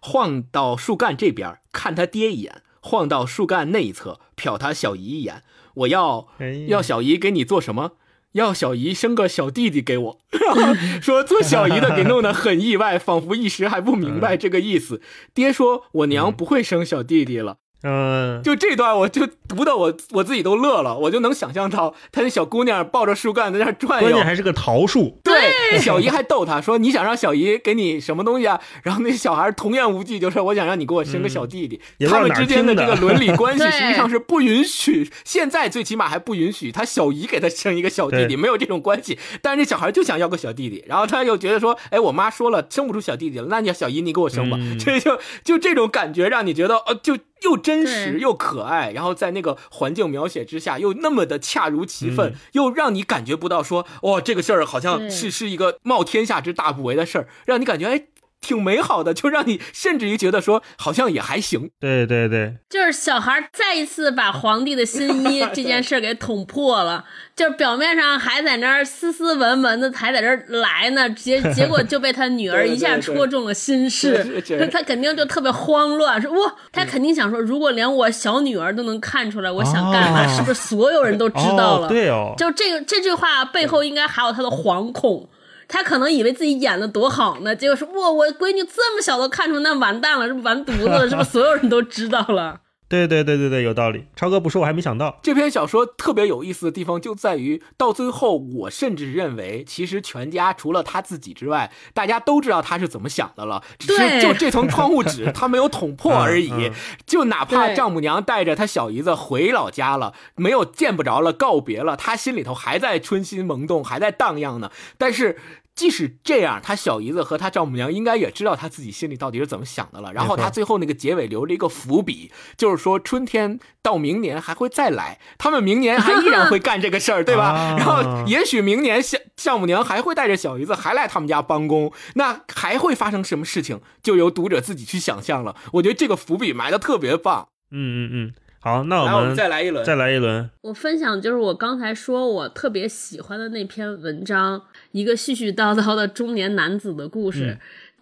晃到树干这边看他爹一眼，晃到树干那一侧瞟他小姨一眼。我要要小姨给你做什么？要小姨生个小弟弟给我，说做小姨的给弄得很意外，仿佛一时还不明白这个意思。爹说，我娘不会生小弟弟了。嗯，就这段我就读的我我自己都乐了，我就能想象到他那小姑娘抱着树干在那转悠，关键还是个桃树。对，小姨还逗他说：“你想让小姨给你什么东西啊？”然后那小孩童言无忌就说：“我想让你给我生个小弟弟。”他们之间的这个伦理关系 实际上是不允许，现在最起码还不允许他小姨给他生一个小弟弟，没有这种关系。但是这小孩就想要个小弟弟，然后他又觉得说：“哎，我妈说了生不出小弟弟了，那你小姨你给我生吧。”这就就这种感觉让你觉得哦就。又真实又可爱，然后在那个环境描写之下，又那么的恰如其分，又让你感觉不到说，哇，这个事儿好像是是一个冒天下之大不韪的事儿，让你感觉哎。挺美好的，就让你甚至于觉得说好像也还行。对对对，就是小孩再一次把皇帝的新衣 这件事给捅破了。就是表面上还在那儿斯斯文文的，还在这儿来呢，结 结果就被他女儿一下戳中了心事。他肯定就特别慌乱，说哇，他肯定想说，如果连我小女儿都能看出来我想干嘛，是不是所有人都知道了？对哦，就这个这句话背后应该还有他的惶恐。他可能以为自己演的多好呢，结果说哇，我闺女这么小都看出，那完蛋了，是不完犊子了，是不是所有人都知道了？对对对对对，有道理。超哥不说，我还没想到。这篇小说特别有意思的地方就在于，到最后，我甚至认为，其实全家除了他自己之外，大家都知道他是怎么想的了，只是就这层窗户纸他没有捅破而已。就哪怕丈母娘带着他小姨子回老家了，没有见不着了，告别了，他心里头还在春心萌动，还在荡漾呢。但是。即使这样，他小姨子和他丈母娘应该也知道他自己心里到底是怎么想的了。然后他最后那个结尾留了一个伏笔，就是说春天到明年还会再来，他们明年还依然会干这个事儿，对吧？然后也许明年丈丈母娘还会带着小姨子还来他们家帮工，那还会发生什么事情，就由读者自己去想象了。我觉得这个伏笔埋的特别棒。嗯嗯嗯。好，那我们再来一轮，再来一轮。我分享就是我刚才说我特别喜欢的那篇文章，一个絮絮叨叨的中年男子的故事。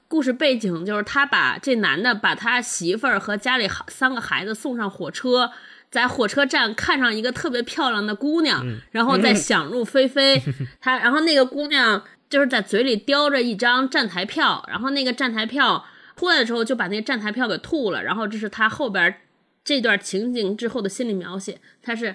故事背景就是他把这男的把他媳妇儿和家里三个孩子送上火车，在火车站看上一个特别漂亮的姑娘，然后再想入非非。他然后那个姑娘就是在嘴里叼着一张站台票，然后那个站台票出来的时候就把那个站台票给吐了。然后这是他后边。这段情景之后的心理描写，他是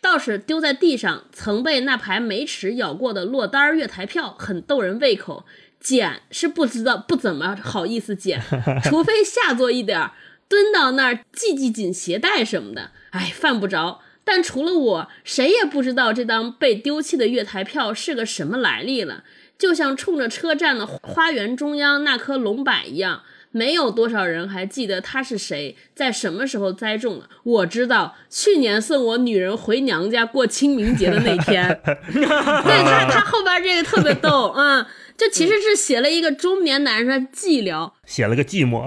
倒是丢在地上，曾被那排没齿咬过的落单月台票，很逗人胃口。捡是不知道，不怎么好意思捡，除非下作一点蹲到那儿系系紧鞋带什么的，哎，犯不着。但除了我，谁也不知道这张被丢弃的月台票是个什么来历了，就像冲着车站的花园中央那棵龙柏一样。没有多少人还记得他是谁，在什么时候栽种的。我知道，去年送我女人回娘家过清明节的那天。对他，他后边这个特别逗，嗯，就其实是写了一个中年男人的寂寥，写了个寂寞。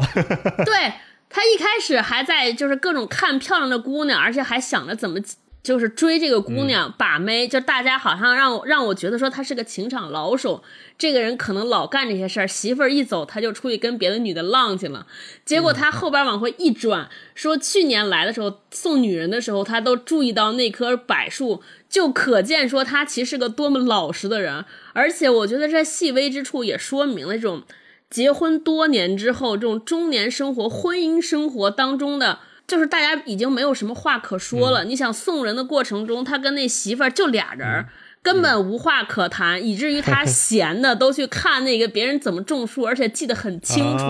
对他一开始还在就是各种看漂亮的姑娘，而且还想着怎么。就是追这个姑娘把妹，就大家好像让我让我觉得说他是个情场老手，这个人可能老干这些事儿，媳妇儿一走他就出去跟别的女的浪去了。结果他后边往回一转，说去年来的时候送女人的时候，他都注意到那棵柏树，就可见说他其实是个多么老实的人。而且我觉得这细微之处也说明了这种结婚多年之后这种中年生活、婚姻生活当中的。就是大家已经没有什么话可说了。你想送人的过程中，他跟那媳妇儿就俩人，根本无话可谈，以至于他 闲的都去看那个别人怎么种树，而且记得很清楚，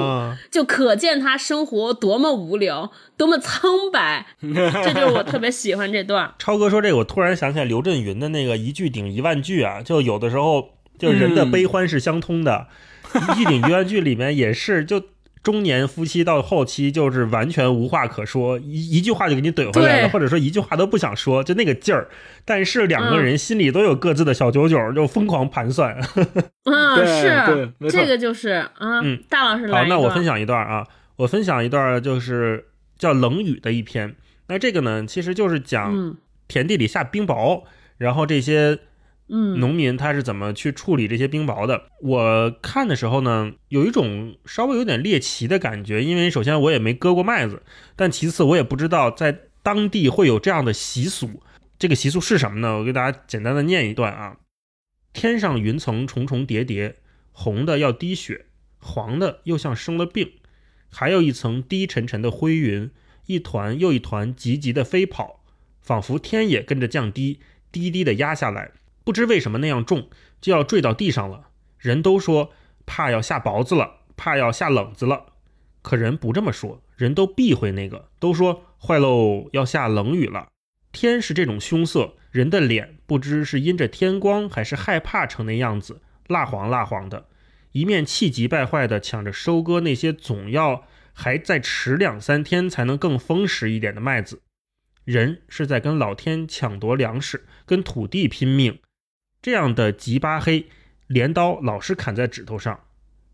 就可见他生活多么无聊，多么苍白。这就是我特别喜欢这段。超哥说这个，我突然想起来刘震云的那个一句顶一万句啊，就有的时候就人的悲欢是相通的，一句顶一万句里面也是就。中年夫妻到后期就是完全无话可说，一一句话就给你怼回来了，或者说一句话都不想说，就那个劲儿。但是两个人心里都有各自的小九九，就疯狂盘算。啊，是，这个就是啊。嗯，大老师来。好，那我分享一段啊，我分享一段就是叫《冷雨》的一篇。那这个呢，其实就是讲田地里下冰雹，然后这些。嗯，农民他是怎么去处理这些冰雹的？我看的时候呢，有一种稍微有点猎奇的感觉，因为首先我也没割过麦子，但其次我也不知道在当地会有这样的习俗。这个习俗是什么呢？我给大家简单的念一段啊：天上云层重重叠叠，红的要滴血，黄的又像生了病，还有一层低沉沉的灰云，一团又一团急急的飞跑，仿佛天也跟着降低，低低的压下来。不知为什么那样重，就要坠到地上了。人都说怕要下雹子了，怕要下冷子了。可人不这么说，人都避讳那个，都说坏喽，要下冷雨了。天是这种凶色，人的脸不知是因着天光还是害怕成那样子，蜡黄蜡黄的，一面气急败坏的抢着收割那些总要还再迟两三天才能更丰实一点的麦子。人是在跟老天抢夺粮食，跟土地拼命。这样的吉巴黑，镰刀老是砍在指头上，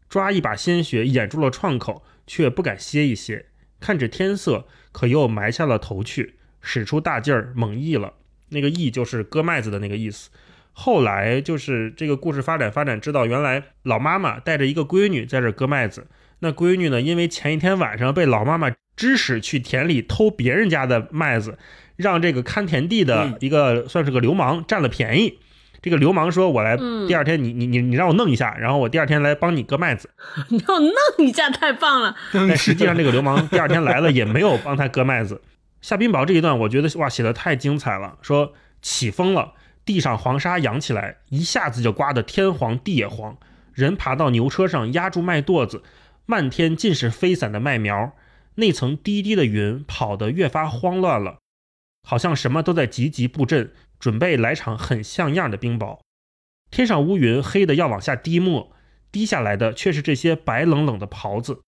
抓一把鲜血掩住了创口，却不敢歇一歇。看着天色，可又埋下了头去，使出大劲儿猛译了。那个译就是割麦子的那个意思。后来就是这个故事发展发展，知道原来老妈妈带着一个闺女在这割麦子。那闺女呢，因为前一天晚上被老妈妈指使去田里偷别人家的麦子，让这个看田地的一个算是个流氓占了便宜。这个流氓说：“我来，第二天你你你你让我弄一下，然后我第二天来帮你割麦子。你让我弄一下，太棒了。但实际上，这个流氓第二天来了，也没有帮他割麦子。下冰雹这一段，我觉得哇，写的太精彩了。说起风了，地上黄沙扬起来，一下子就刮得天黄地也黄。人爬到牛车上压住麦垛子，漫天尽是飞散的麦苗，那层低低的云跑得越发慌乱了，好像什么都在急急布阵。”准备来场很像样的冰雹，天上乌云黑的要往下滴墨，滴下来的却是这些白冷冷的袍子。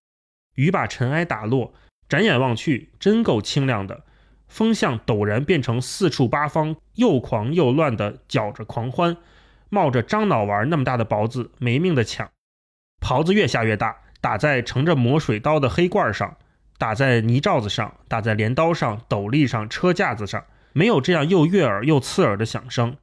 雨把尘埃打落，展眼望去，真够清亮的。风向陡然变成四处八方又狂又乱的搅着狂欢，冒着樟脑丸那么大的雹子没命的抢。袍子越下越大，打在盛着磨水刀的黑罐上，打在泥罩子上，打在镰刀上、斗笠上、车架子上。没有这样又悦耳又刺耳的响声，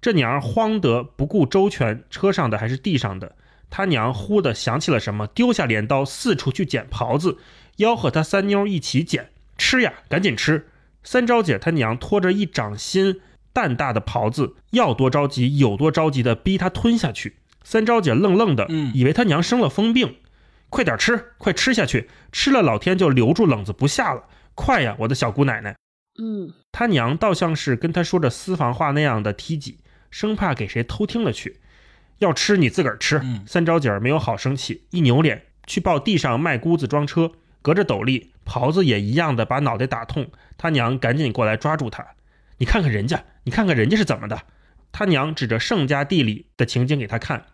这娘慌得不顾周全，车上的还是地上的。他娘忽地想起了什么，丢下镰刀，四处去捡袍子，吆喝他三妞一起捡，吃呀，赶紧吃。三招姐他娘拖着一掌心蛋大的袍子，要多着急有多着急的逼他吞下去。三招姐愣愣的，以为他娘生了疯病，快点吃，快吃下去，吃了老天就留住冷子不下了，快呀，我的小姑奶奶。嗯，他娘倒像是跟他说着私房话那样的踢挤，生怕给谁偷听了去。要吃你自个儿吃。三招姐儿没有好生气，一扭脸去抱地上卖姑子装车，隔着斗笠袍子也一样的把脑袋打痛。他娘赶紧过来抓住他，你看看人家，你看看人家是怎么的。他娘指着盛家地里的情景给他看，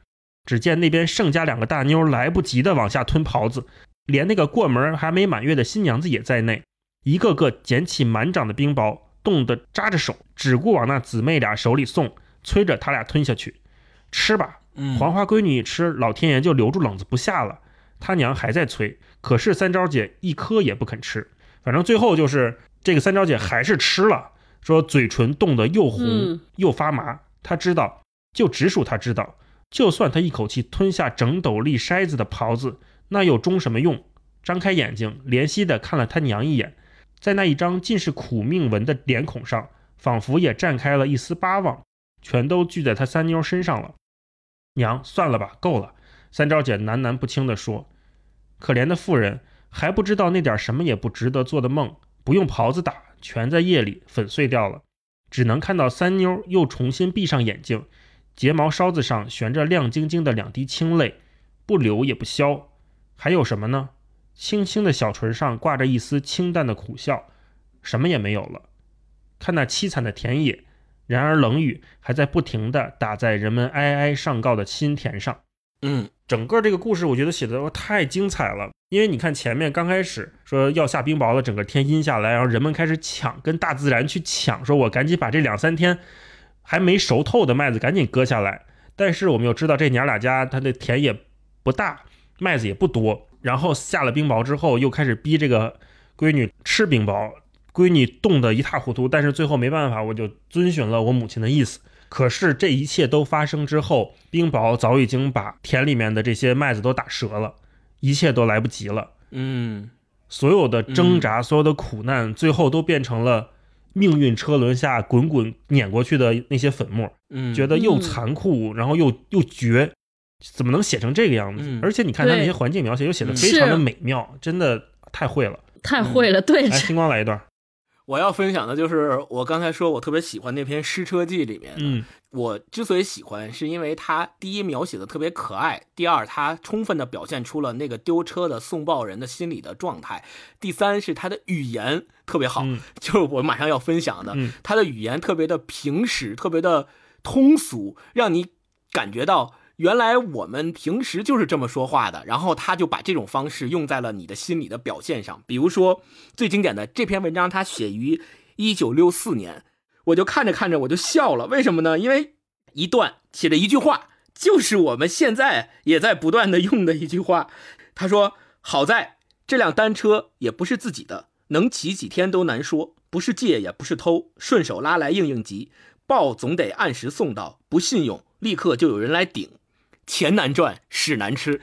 只见那边盛家两个大妞来不及的往下吞袍子，连那个过门还没满月的新娘子也在内，一个个捡起满掌的冰雹，冻得扎着手，只顾往那姊妹俩手里送，催着他俩吞下去，吃吧。黄花闺女一吃，老天爷就留住冷子不下了。他娘还在催，可是三招姐一颗也不肯吃。反正最后就是这个三招姐还是吃了，说嘴唇冻得又红又发麻。她知道，就直属她知道，就算她一口气吞下整斗笠筛子的袍子，那又中什么用？张开眼睛，怜惜地看了他娘一眼，在那一张尽是苦命纹的脸孔上，仿佛也绽开了一丝巴望，全都聚在他三妞身上了。娘，算了吧，够了。三招姐喃喃不清地说：“可怜的妇人，还不知道那点什么也不值得做的梦，不用袍子打，全在夜里粉碎掉了。只能看到三妞又重新闭上眼睛，睫毛梢子上悬着亮晶晶的两滴清泪，不流也不消。还有什么呢？轻轻的小唇上挂着一丝清淡的苦笑，什么也没有了。看那凄惨的田野。”然而冷雨还在不停地打在人们哀哀上告的心田上。嗯，整个这个故事我觉得写的太精彩了，因为你看前面刚开始说要下冰雹了，整个天阴下来，然后人们开始抢，跟大自然去抢，说我赶紧把这两三天还没熟透的麦子赶紧割下来。但是我们又知道这娘俩家他的田也不大，麦子也不多，然后下了冰雹之后，又开始逼这个闺女吃冰雹。闺女冻得一塌糊涂，但是最后没办法，我就遵循了我母亲的意思。可是这一切都发生之后，冰雹早已经把田里面的这些麦子都打折了，一切都来不及了。嗯，所有的挣扎，所有的苦难，最后都变成了命运车轮下滚滚碾过去的那些粉末。嗯，觉得又残酷，然后又又绝，怎么能写成这个样子？而且你看他那些环境描写，又写的非常的美妙，真的太会了，太会了。对，来，星光来一段。我要分享的就是我刚才说，我特别喜欢那篇《失车记》里面。嗯，我之所以喜欢，是因为它第一描写的特别可爱，第二它充分的表现出了那个丢车的送报人的心理的状态，第三是它的语言特别好，就是我马上要分享的，它的语言特别的平实，特别的通俗，让你感觉到。原来我们平时就是这么说话的，然后他就把这种方式用在了你的心理的表现上。比如说最经典的这篇文章，它写于一九六四年，我就看着看着我就笑了。为什么呢？因为一段写着一句话，就是我们现在也在不断的用的一句话。他说：“好在这辆单车也不是自己的，能骑几天都难说，不是借也不是偷，顺手拉来应应急，报总得按时送到，不信用立刻就有人来顶。”钱难赚，屎难吃。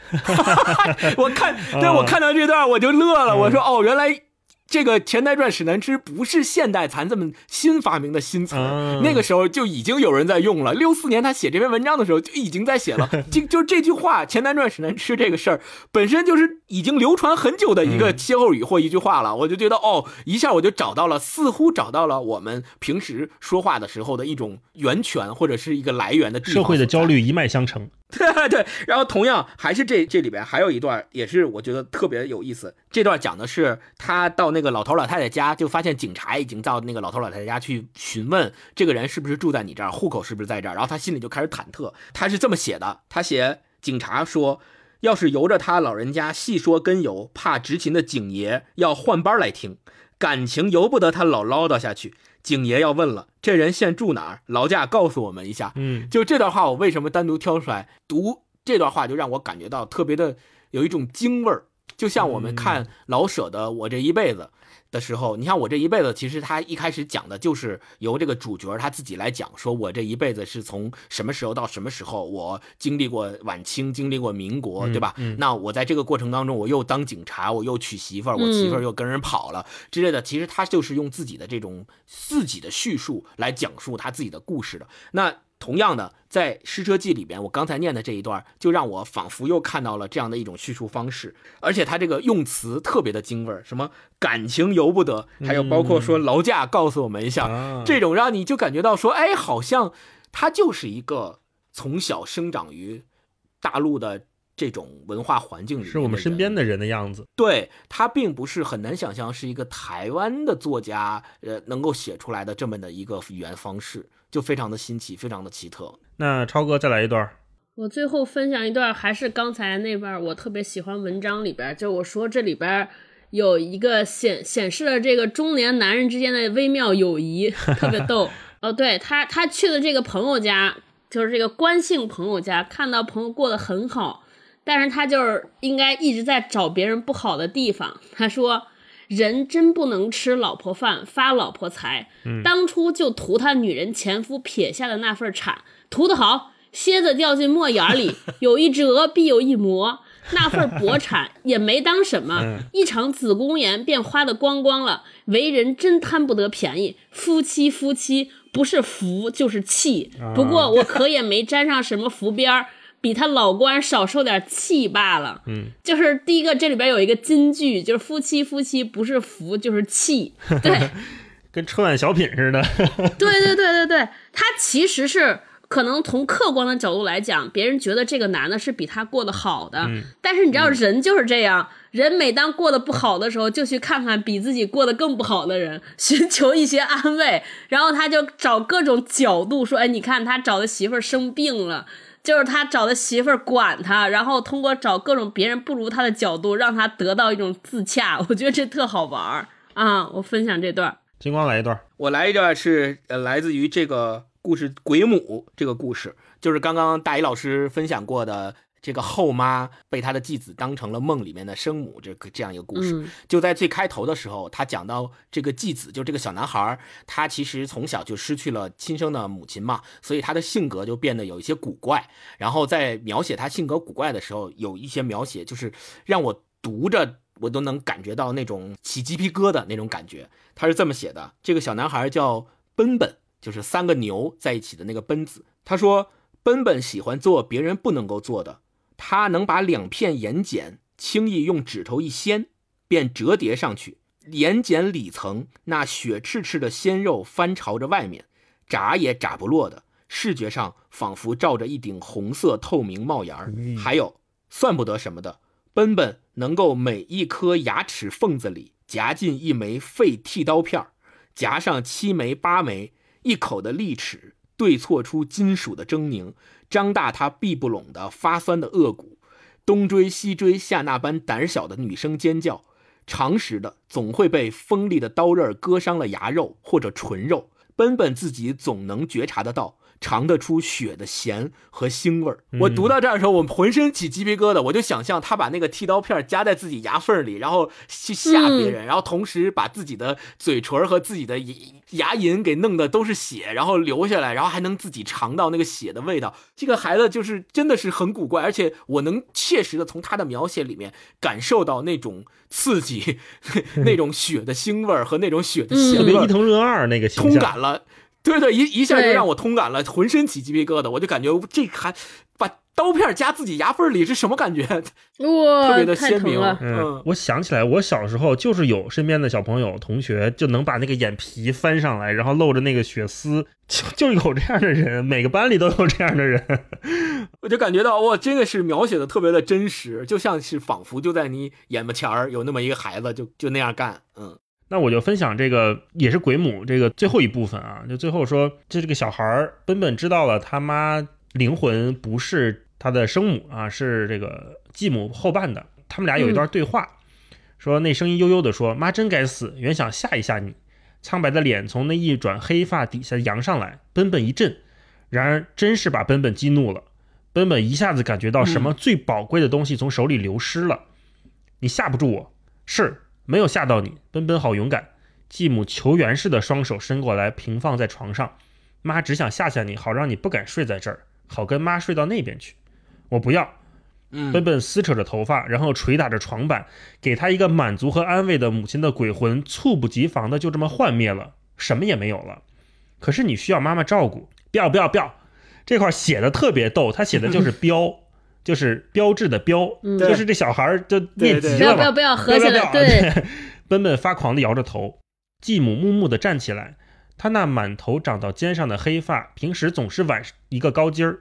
我看，对我看到这段我就乐了。我说，哦，原来。这个钱难赚屎难吃不是现代咱这么新发明的新词，那个时候就已经有人在用了。六四年他写这篇文章的时候就已经在写了，就就这句话“钱难赚屎难吃”这个事儿本身就是已经流传很久的一个歇后语或一句话了。我就觉得哦，一下我就找到了，似乎找到了我们平时说话的时候的一种源泉或者是一个来源的地方。社会的焦虑一脉相承。对 对，然后同样还是这这里边还有一段也是我觉得特别有意思。这段讲的是他到那个老头老太太家，就发现警察已经到那个老头老太太家去询问这个人是不是住在你这儿，户口是不是在这儿。然后他心里就开始忐忑。他是这么写的：他写警察说，要是由着他老人家细说根由，怕执勤的警爷要换班来听，感情由不得他老唠叨下去。景爷要问了，这人现住哪儿？劳驾告诉我们一下。嗯，就这段话，我为什么单独挑出来读这段话，就让我感觉到特别的有一种京味儿，就像我们看老舍的《我这一辈子》。的时候，你看我这一辈子，其实他一开始讲的就是由这个主角他自己来讲，说我这一辈子是从什么时候到什么时候，我经历过晚清，经历过民国，对吧？那我在这个过程当中，我又当警察，我又娶媳妇儿，我媳妇儿又跟人跑了之类的。其实他就是用自己的这种自己的叙述来讲述他自己的故事的。那。同样的，在《诗车记》里边，我刚才念的这一段，就让我仿佛又看到了这样的一种叙述方式，而且他这个用词特别的精味儿，什么感情由不得，还有包括说劳驾告诉我们一下，这种让你就感觉到说，哎，好像他就是一个从小生长于大陆的这种文化环境里是我们身边的的人的样子。对他并不是很难想象是一个台湾的作家，呃，能够写出来的这么的一个语言方式，就非常的新奇，非常的奇特。那超哥再来一段，我最后分享一段，还是刚才那段，我特别喜欢文章里边，就我说这里边有一个显显示了这个中年男人之间的微妙友谊，特别逗。哦，对他，他去的这个朋友家，就是这个关姓朋友家，看到朋友过得很好，但是他就是应该一直在找别人不好的地方。他说。人真不能吃老婆饭，发老婆财。当初就图他女人前夫撇下的那份产，图得好。蝎子掉进墨眼里，有一折必有一磨。那份薄产 也没当什么，一场子宫炎便花的光光了。为人真贪不得便宜，夫妻夫妻不是福就是气。不过我可也没沾上什么福边儿。比他老官少受点气罢了。嗯，就是第一个，这里边有一个金句，就是夫妻夫妻不是福就是气。对，跟春晚小品似的。对对对对对，他其实是可能从客观的角度来讲，别人觉得这个男的是比他过得好的，但是你知道人就是这样，人每当过得不好的时候，就去看看比自己过得更不好的人，寻求一些安慰，然后他就找各种角度说，哎，你看他找的媳妇儿生病了。就是他找的媳妇儿管他，然后通过找各种别人不如他的角度，让他得到一种自洽。我觉得这特好玩儿啊！我分享这段，金光来一段，我来一段是呃来自于这个故事《鬼母》这个故事，就是刚刚大一老师分享过的。这个后妈被他的继子当成了梦里面的生母，这个这样一个故事，就在最开头的时候，他讲到这个继子，就这个小男孩，他其实从小就失去了亲生的母亲嘛，所以他的性格就变得有一些古怪。然后在描写他性格古怪的时候，有一些描写就是让我读着我都能感觉到那种起鸡皮疙瘩那种感觉。他是这么写的：这个小男孩叫奔奔，就是三个牛在一起的那个奔字。他说，奔奔喜欢做别人不能够做的。他能把两片盐碱轻易用指头一掀，便折叠上去。盐碱里层那血赤赤的鲜肉翻朝着外面，眨也眨不落的，视觉上仿佛罩着一顶红色透明帽檐儿。还有算不得什么的，奔奔能够每一颗牙齿缝子里夹进一枚废剃刀片儿，夹上七枚八枚，一口的利齿对错出金属的狰狞。张大他闭不拢的发酸的颚骨，东追西追下那般胆小的女生尖叫，常识的总会被锋利的刀刃割伤了牙肉或者唇肉，奔奔自己总能觉察得到。尝得出血的咸和腥味儿。我读到这儿的时候，我浑身起鸡皮疙瘩。我就想象他把那个剃刀片夹在自己牙缝里，然后去吓别人，然后同时把自己的嘴唇和自己的牙龈给弄得都是血，然后流下来，然后还能自己尝到那个血的味道。这个孩子就是真的是很古怪，而且我能切实的从他的描写里面感受到那种刺激，那种血的腥味儿和那种血的咸味儿。伊藤润二那个通感了。对对，一一下就让我通感了，浑身起鸡皮疙瘩。我就感觉这还把刀片夹自己牙缝里是什么感觉？哇，特别的鲜明。嗯，我想起来，我小时候就是有身边的小朋友、同学就能把那个眼皮翻上来，然后露着那个血丝，就就有这样的人，每个班里都有这样的人。我就感觉到哇，真的是描写的特别的真实，就像是仿佛就在你眼巴前儿有那么一个孩子，就就那样干。嗯。那我就分享这个也是鬼母这个最后一部分啊，就最后说，就这个小孩儿本本知道了他妈灵魂不是他的生母啊，是这个继母后半的。他们俩有一段对话，说那声音悠悠的说：“妈真该死，原想吓一吓你。”苍白的脸从那一转黑发底下扬上来，本本一震，然而真是把本本激怒了。本本一下子感觉到什么最宝贵的东西从手里流失了。你吓不住我，是。没有吓到你，奔奔好勇敢。继母求援似的双手伸过来，平放在床上。妈只想吓吓你，好让你不敢睡在这儿，好跟妈睡到那边去。我不要。嗯奔奔撕扯着头发，然后捶打着床板，给他一个满足和安慰的母亲的鬼魂，猝不及防的就这么幻灭了，什么也没有了。可是你需要妈妈照顾。不要不要不要，这块写的特别逗，他写的就是 标。就是标志的标，就是这小孩就念急了不要不要合起来。对，奔奔发狂的摇着头。继母木木的站起来，他那满头长到肩上的黑发，平时总是挽一个高尖儿，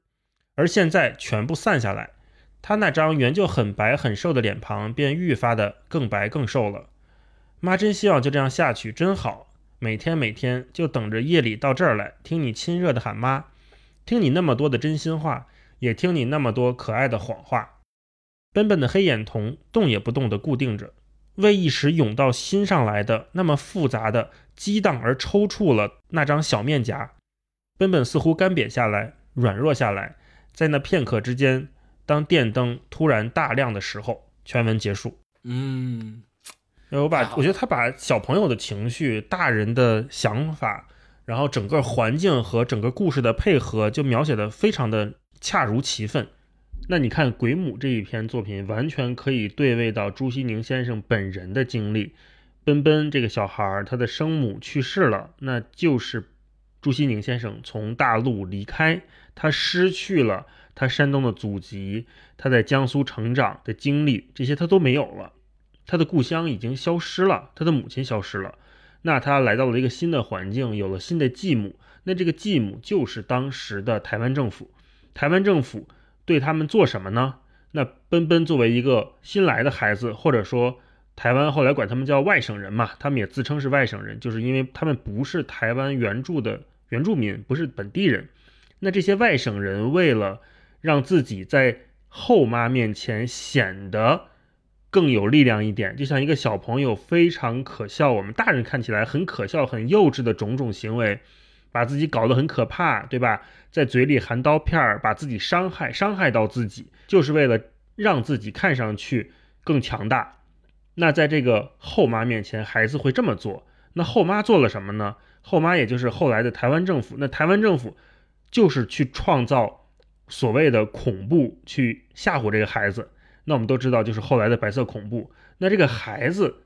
而现在全部散下来。他那张原就很白很瘦的脸庞便愈发的更白更瘦了。妈真希望就这样下去，真好。每天每天就等着夜里到这儿来，听你亲热的喊妈，听你那么多的真心话，也听你那么多可爱的谎话。笨笨的黑眼瞳动也不动地固定着，为一时涌到心上来的那么复杂的激荡而抽搐了那张小面颊。笨笨似乎干瘪下来，软弱下来，在那片刻之间，当电灯突然大亮的时候，全文结束。嗯，我把我觉得他把小朋友的情绪、大人的想法，然后整个环境和整个故事的配合，就描写的非常的恰如其分。那你看《鬼母》这一篇作品，完全可以对位到朱西宁先生本人的经历。奔奔这个小孩，他的生母去世了，那就是朱西宁先生从大陆离开，他失去了他山东的祖籍，他在江苏成长的经历，这些他都没有了。他的故乡已经消失了，他的母亲消失了，那他来到了一个新的环境，有了新的继母。那这个继母就是当时的台湾政府。台湾政府对他们做什么呢？那奔奔作为一个新来的孩子，或者说台湾后来管他们叫外省人嘛，他们也自称是外省人，就是因为他们不是台湾原住的原住民，不是本地人。那这些外省人为了让自己在后妈面前显得更有力量一点，就像一个小朋友非常可笑，我们大人看起来很可笑、很幼稚的种种行为，把自己搞得很可怕，对吧？在嘴里含刀片儿，把自己伤害，伤害到自己，就是为了让自己看上去更强大。那在这个后妈面前，孩子会这么做。那后妈做了什么呢？后妈也就是后来的台湾政府。那台湾政府就是去创造所谓的恐怖，去吓唬这个孩子。那我们都知道，就是后来的白色恐怖。那这个孩子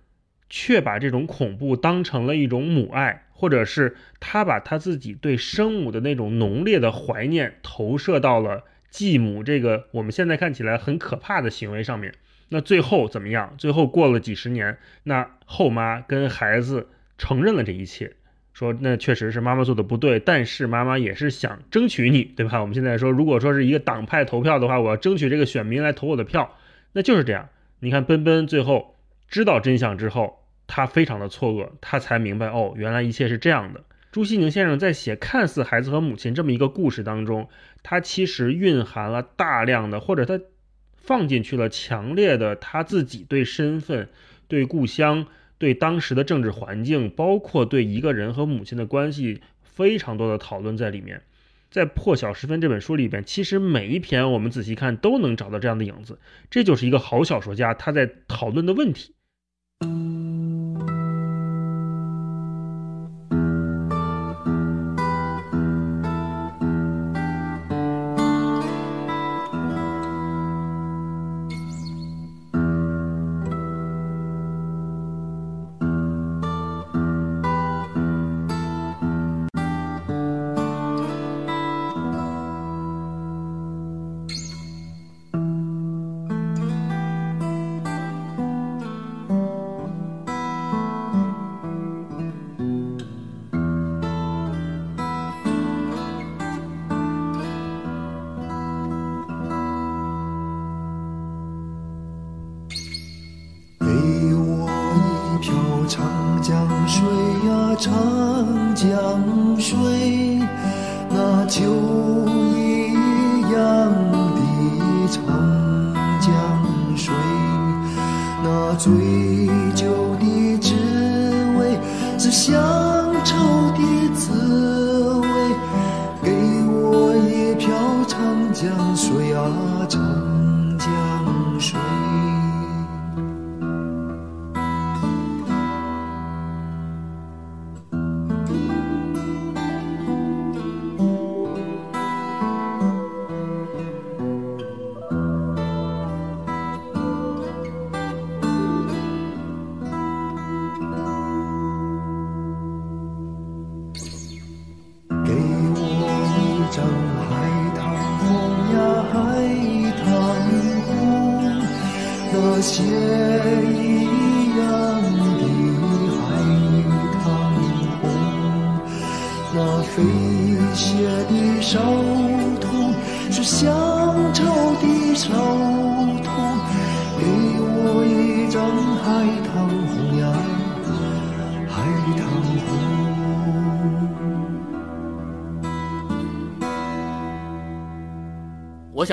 却把这种恐怖当成了一种母爱，或者是他把他自己对生母的那种浓烈的怀念投射到了继母这个我们现在看起来很可怕的行为上面。那最后怎么样？最后过了几十年，那后妈跟孩子承认了这一切，说那确实是妈妈做的不对，但是妈妈也是想争取你，对吧？我们现在说，如果说是一个党派投票的话，我要争取这个选民来投我的票，那就是这样。你看奔奔最后知道真相之后，他非常的错愕，他才明白哦，原来一切是这样的。朱西宁先生在写看似孩子和母亲这么一个故事当中，他其实蕴含了大量的，或者他放进去了强烈的他自己对身份、对故乡、对当时的政治环境，包括对一个人和母亲的关系，非常多的讨论在里面。在《破晓时分》这本书里边，其实每一篇我们仔细看都能找到这样的影子，这就是一个好小说家他在讨论的问题。秋一样的长江水，那醉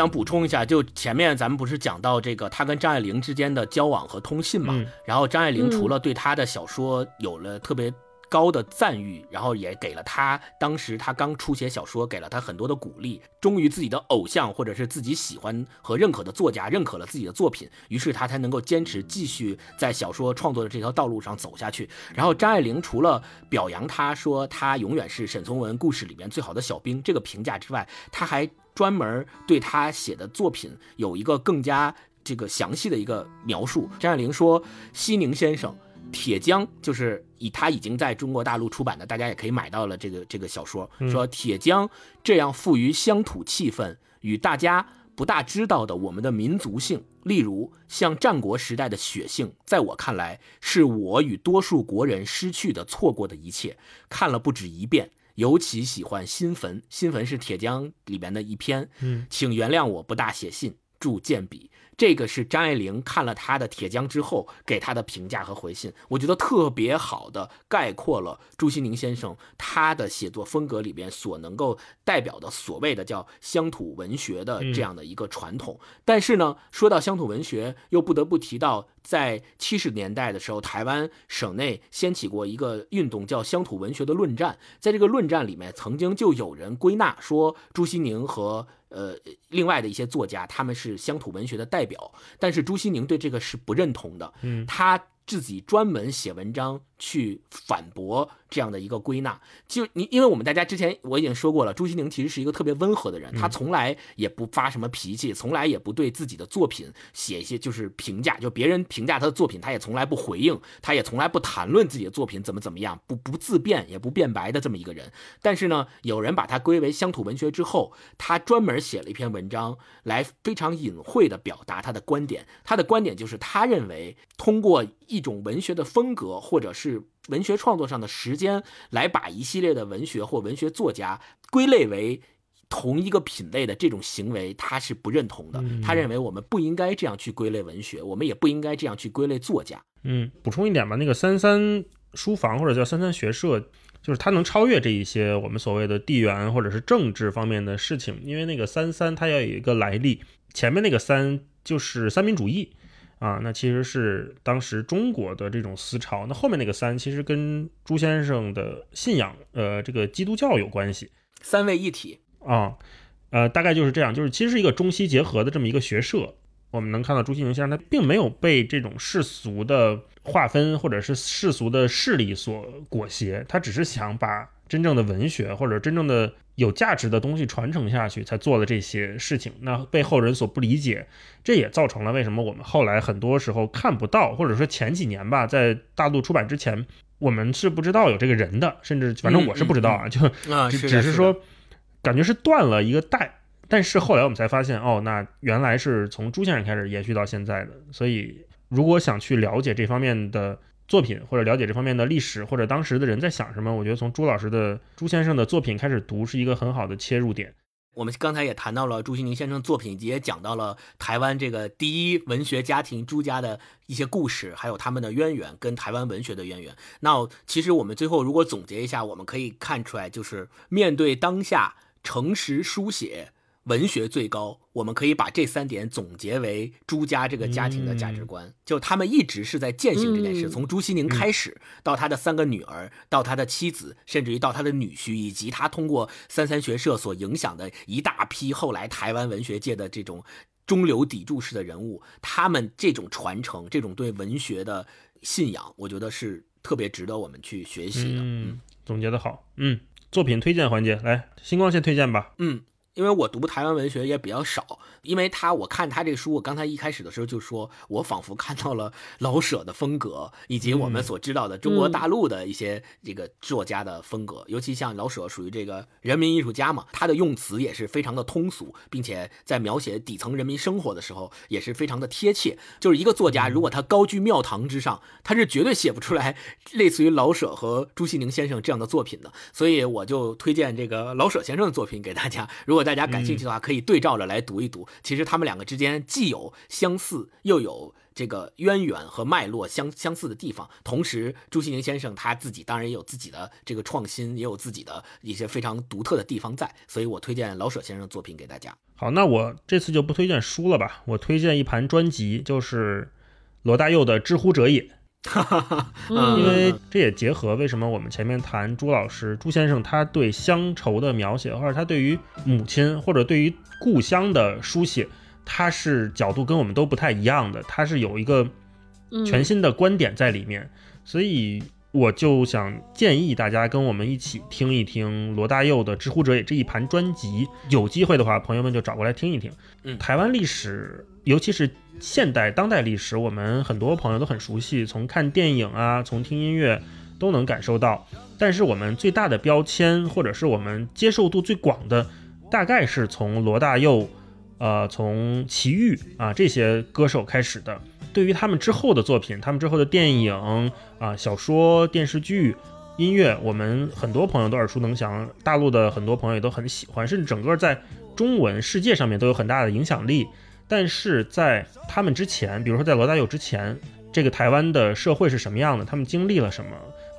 想补充一下，就前面咱们不是讲到这个他跟张爱玲之间的交往和通信嘛？嗯然后张爱玲嗯除了对他的小说有了特别高的赞誉，然后也给了他当时他刚初写小说，给了他很多的鼓励。终于自己的偶像或者是自己喜欢和认可的作家认可了自己的作品，于是他才能够坚持继续在小说创作的这条道路上走下去。然后张爱玲除了表扬他说他永远是沈从文故事里面最好的小兵这个评价之外，他还专门对他写的作品有一个更加这个详细的一个描述。张爱玲说，西宁先生。铁江就是以他已经在中国大陆出版的，大家也可以买到了这个这个小说。说铁江这样富于乡土气氛与大家不大知道的我们的民族性，例如像战国时代的血性，在我看来是我与多数国人失去的、错过的一切。看了不止一遍，尤其喜欢《新坟》，《新坟》是铁江里边的一篇。嗯，请原谅我不大写信，祝见笔。这个是张爱玲看了他的《铁匠》之后给他的评价和回信，我觉得特别好的概括了朱西宁先生他的写作风格里边所能够代表的所谓的叫乡土文学的这样的一个传统。但是呢，说到乡土文学，又不得不提到在七十年代的时候，台湾省内掀起过一个运动，叫乡土文学的论战。在这个论战里面，曾经就有人归纳说朱西宁和呃，另外的一些作家，他们是乡土文学的代表，但是朱西宁对这个是不认同的。嗯，他自己专门写文章去反驳这样的一个归纳。就你，因为我们大家之前我已经说过了，朱西宁其实是一个特别温和的人，他从来也不发什么脾气，从来也不对自己的作品写一些就是评价，就别人评价他的作品，他也从来不回应，他也从来不谈论自己的作品怎么怎么样，不不自辩也不辩白的这么一个人。但是呢，有人把他归为乡土文学之后，他专门写了一篇文章来非常隐晦的表达他的观点。他的观点就是，他认为通过一种文学的风格，或者是文学创作上的时间，来把一系列的文学或文学作家归类为。同一个品类的这种行为，他是不认同的。他认为我们不应该这样去归类文学，我们也不应该这样去归类作家。嗯，补充一点吧，那个三三书房或者叫三三学社，就是它能超越这一些我们所谓的地缘或者是政治方面的事情，因为那个三三它要有一个来历，前面那个三就是三民主义啊，那其实是当时中国的这种思潮，那后面那个三其实跟朱先生的信仰，呃，这个基督教有关系三位一体，啊，呃，大概就是这样，就是其实是一个中西结合的这么一个学社。我们能看到朱西宁先生他并没有被这种世俗的划分或者是世俗的势力所裹挟，他只是想把真正的文学或者真正的有价值的东西传承下去，才做了这些事情。那被后人所不理解，这也造成了为什么我们后来很多时候看不到，或者说前几年吧，在大陆出版之前，我们是不知道有这个人的，甚至反正我是不知道啊，就只是说，感觉是断了一个代。但是后来我们才发现，哦，那原来是从朱先生开始延续到现在的。所以，如果想去了解这方面的作品，或者了解这方面的历史，或者当时的人在想什么，我觉得从朱老师的朱先生的作品开始读是一个很好的切入点。我们刚才也谈到了朱西宁先生作品，也讲到了台湾这个第一文学家庭朱家的一些故事，还有他们的渊源跟台湾文学的渊源。那其实我们最后如果总结一下，我们可以看出来，就是面对当下诚实书写。文学最高，我们可以把这三点总结为朱家这个家庭的价值观。就他们一直是在践行这件事，嗯从朱西宁开始，到他的三个女儿，到他的妻子，甚至于到他的女婿，以及他通过三三学社所影响的一大批后来台湾文学界的这种中流砥柱式的人物，他们这种传承，这种对文学的信仰，我觉得是特别值得我们去学习的。嗯，总结的好。嗯，作品推荐环节，来，星光先推荐吧。嗯，因为我读台湾文学也比较少，因为他我看他这个书，我刚才一开始的时候就说，我仿佛看到了老舍的风格，以及我们所知道的中国大陆的一些这个作家的风格，尤其像老舍属于这个人民艺术家嘛，他的用词也是非常的通俗，并且在描写底层人民生活的时候也是非常的贴切。就是一个作家，如果他高居庙堂之上，他是绝对写不出来类似于老舍和朱西宁先生这样的作品的。所以我就推荐这个老舍先生的作品给大家，如果大家感兴趣的话，可以对照着来读一读。其实他们两个之间既有相似，又有这个渊源和脉络相相似的地方。同时，朱西宁先生他自己当然也有自己的这个创新，也有自己的一些非常独特的地方在。所以我推荐老舍先生的作品给大家。好，那我这次就不推荐书了吧，我推荐一盘专辑，就是罗大佑的《知乎者也》。哈哈哈，因为这也结合为什么我们前面谈朱老师朱先生他对乡愁的描写，或者他对于母亲或者对于故乡的书写，他是角度跟我们都不太一样的，他是有一个全新的观点在里面，所以我就想建议大家跟我们一起听一听罗大佑的《知乎者也》这一盘专辑，有机会的话，朋友们就找过来听一听。嗯，台湾历史，尤其是。现代当代历史，我们很多朋友都很熟悉，从看电影啊，从听音乐都能感受到。但是我们最大的标签，或者是我们接受度最广的，大概是从罗大佑，呃，从齐豫啊这些歌手开始的。对于他们之后的作品，他们之后的电影啊、小说、电视剧、音乐，我们很多朋友都耳熟能详，大陆的很多朋友也都很喜欢，甚至整个在中文世界上面都有很大的影响力。但是在他们之前，比如说在罗大佑之前，这个台湾的社会是什么样的？他们经历了什么？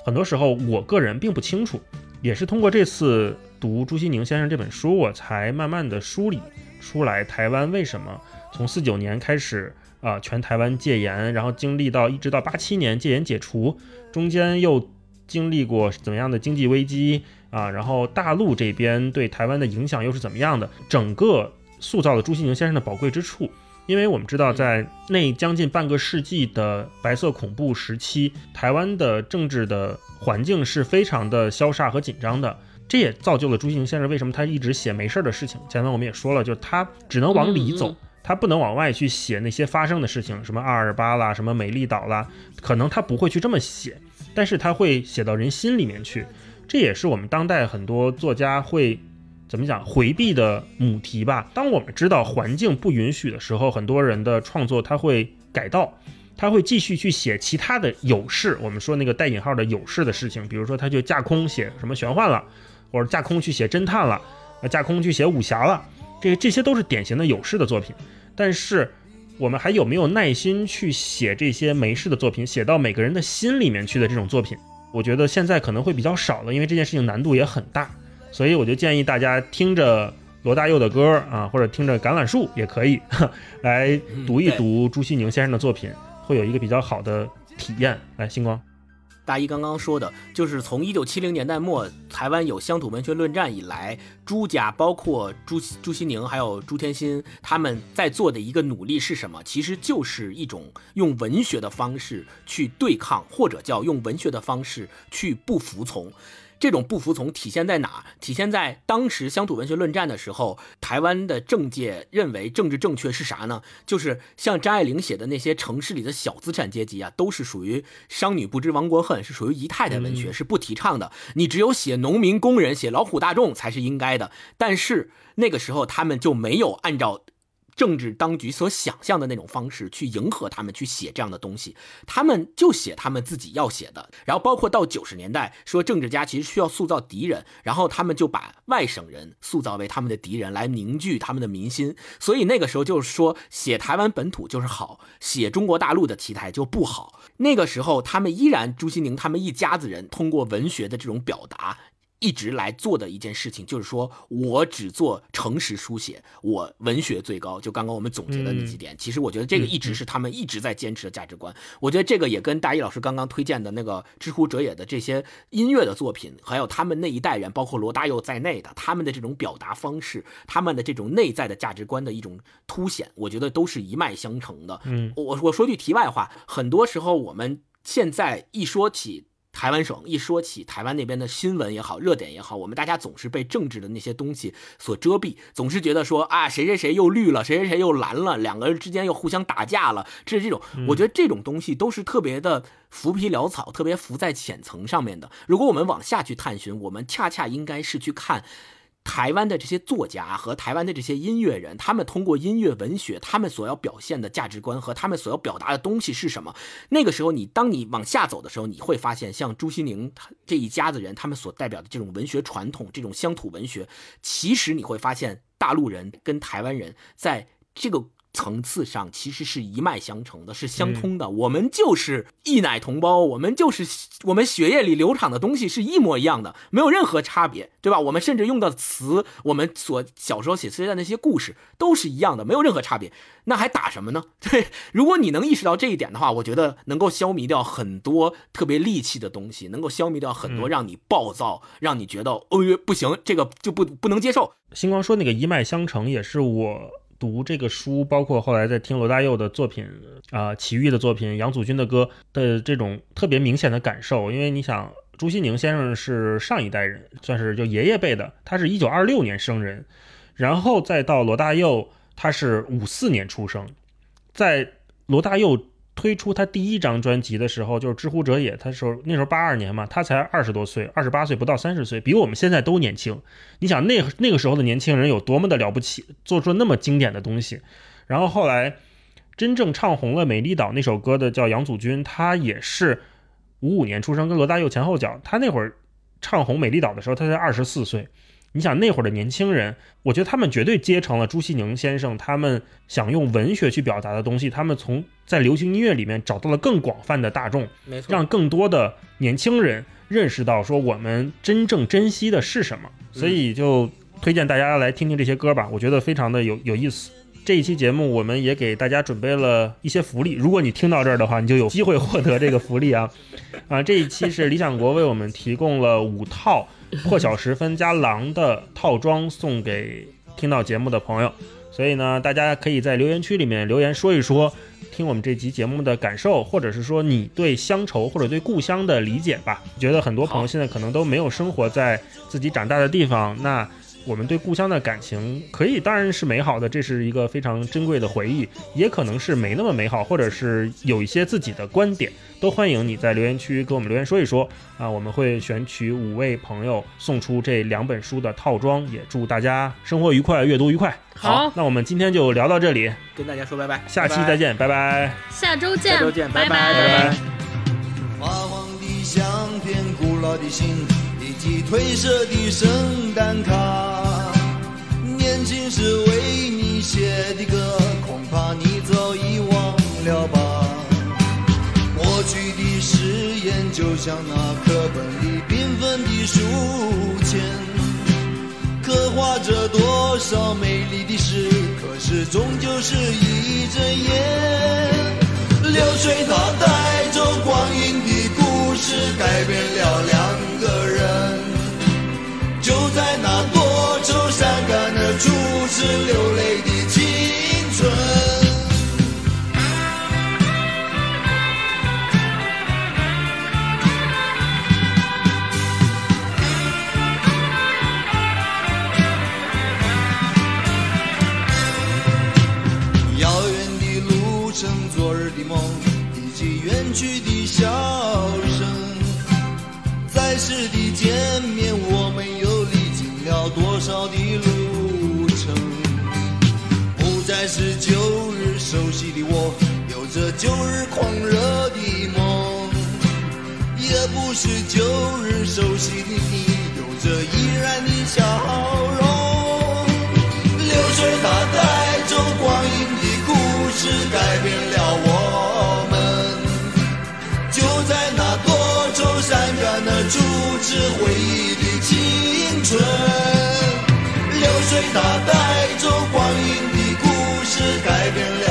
很多时候，我个人并不清楚。也是通过这次读朱西宁先生这本书，我才慢慢的梳理出来台湾为什么从四九年开始啊，全台湾戒严，然后经历到一直到八七年戒严解除，中间又经历过怎么样的经济危机啊，然后大陆这边对台湾的影响又是怎么样的？整个。塑造了朱西宁先生的宝贵之处，因为我们知道，在那将近半个世纪的白色恐怖时期，台湾的政治的环境是非常的消煞和紧张的，这也造就了朱西宁先生为什么他一直写没事儿的事情。前面我们也说了，就是他只能往里走，他不能往外去写那些发生的事情，什么阿尔巴啦，什么美丽岛啦，可能他不会去这么写，但是他会写到人心里面去。这也是我们当代很多作家会。怎么讲回避的母题吧？当我们知道环境不允许的时候，很多人的创作他会改道，他会继续去写其他的有事。我们说那个带引号的有事的事情，比如说他就架空写什么玄幻了，或者架空去写侦探了，架空去写武侠了，这这些都是典型的有事的作品。但是我们还有没有耐心去写这些没事的作品，写到每个人的心里面去的这种作品？我觉得现在可能会比较少了，因为这件事情难度也很大。所以我就建议大家听着罗大佑的歌啊，或者听着橄榄树也可以，来读一读朱西宁先生的作品，会有一个比较好的体验。来，星光，大一刚刚说的就是从一九七零年代末台湾有乡土文学论战以来，朱家包括朱朱西宁还有朱天心他们在做的一个努力是什么？其实就是一种用文学的方式去对抗，或者叫用文学的方式去不服从。这种不服从体现在哪？体现在当时乡土文学论战的时候，台湾的政界认为政治正确是啥呢？就是像张爱玲写的那些城市里的小资产阶级啊，都是属于商女不知亡国恨，是属于姨太太文学，是不提倡的。你只有写农民工人、写老虎大众才是应该的。但是那个时候他们就没有按照。政治当局所想象的那种方式去迎合他们，去写这样的东西，他们就写他们自己要写的。然后包括到九十年代，说政治家其实需要塑造敌人，然后他们就把外省人塑造为他们的敌人，来凝聚他们的民心。所以那个时候就是说，写台湾本土就是好，写中国大陆的题材就不好。那个时候他们依然朱西宁他们一家子人通过文学的这种表达。一直来做的一件事情，就是说我只做诚实书写，我文学最高。就刚刚我们总结的那几点，其实我觉得这个一直是他们一直在坚持的价值观。我觉得这个也跟大一老师刚刚推荐的那个知乎者也的这些音乐的作品，还有他们那一代人，包括罗大佑在内的他们的这种表达方式，他们的这种内在的价值观的一种凸显，我觉得都是一脉相承的。嗯，我我说句题外话，很多时候我们现在一说起。台湾省一说起台湾那边的新闻也好，热点也好，我们大家总是被政治的那些东西所遮蔽，总是觉得说啊，谁谁谁又绿了，谁谁谁又蓝了，两个人之间又互相打架了，这是这种，我觉得这种东西都是特别的浮皮潦草，特别浮在浅层上面的。如果我们往下去探寻，我们恰恰应该是去看。台湾的这些作家和台湾的这些音乐人，他们通过音乐文学，他们所要表现的价值观和他们所要表达的东西是什么？那个时候，你当你往下走的时候，你会发现，像朱西宁这一家子人，他们所代表的这种文学传统，这种乡土文学，其实你会发现，大陆人跟台湾人在这个。层次上其实是一脉相承的，是相通的。我们就是一奶同胞，我们就是我们血液里流淌的东西是一模一样的，没有任何差别，对吧？我们甚至用到的词，我们所小时候写词的那些故事都是一样的，没有任何差别。那还打什么呢？对，如果你能意识到这一点的话，我觉得能够消弭掉很多特别戾气的东西，能够消弭掉很多让你暴躁、让你觉得哦不行，这个就不不能接受。星光说那个一脉相承，也是我读这个书，包括后来在听罗大佑的作品啊、齐豫的作品、杨祖君的歌的这种特别明显的感受。因为你想，朱西宁先生是上一代人，算是就爷爷辈的，他是一九二六年生人，然后再到罗大佑，他是五四年出生，在罗大佑推出他第一张专辑的时候，就是《知乎者也》，他时候那时候八二年嘛，他才二十多岁，二十八岁不到三十岁，比我们现在都年轻。你想那那个时候的年轻人有多么的了不起，做出了那么经典的东西。然后后来真正唱红了《美丽岛》那首歌的叫杨祖君，他也是五五年出生，跟罗大佑前后脚。他那会儿唱红《美丽岛》的时候，他才二十四岁。你想那会儿的年轻人，我觉得他们绝对接成了朱西宁先生他们想用文学去表达的东西。他们从在流行音乐里面找到了更广泛的大众，没错，让更多的年轻人认识到说我们真正珍惜的是什么。所以就推荐大家来听听这些歌吧，我觉得非常的有有意思。这一期节目我们也给大家准备了一些福利，如果你听到这儿的话，你就有机会获得这个福利啊！啊，这一期是理想国为我们提供了五套 破晓时分加狼的套装送给听到节目的朋友，所以呢，大家可以在留言区里面留言说一说听我们这期节目的感受，或者是说你对乡愁或者对故乡的理解吧。觉得很多朋友现在可能都没有生活在自己长大的地方，那。我们对故乡的感情可以当然是美好的，这是一个非常珍贵的回忆，也可能是没那么美好，或者是有一些自己的观点，都欢迎你在留言区给我们留言说一说。啊，我们会选取五位朋友送出这两本书的套装，也祝大家生活愉快，阅读愉快。好。那我们今天就聊到这里，跟大家说拜拜，下期再见，拜拜。下周见，下周见拜拜。拜拜拜。发黄的相片、古老的信以及褪色的圣诞卡，年轻时为你写的歌，恐怕你早已忘了吧。过去的誓言就像那课本里缤纷的书签，刻画着多少美丽的诗，可是终究是一阵烟。流水它带走光阴的故事，改变了两伤感的初次流泪的青春。熟悉的你有着依然的笑容，流水它带走光阴的故事改变了我们，就在那多愁善感的初次回忆的青春，流水它带走光阴的故事改变了。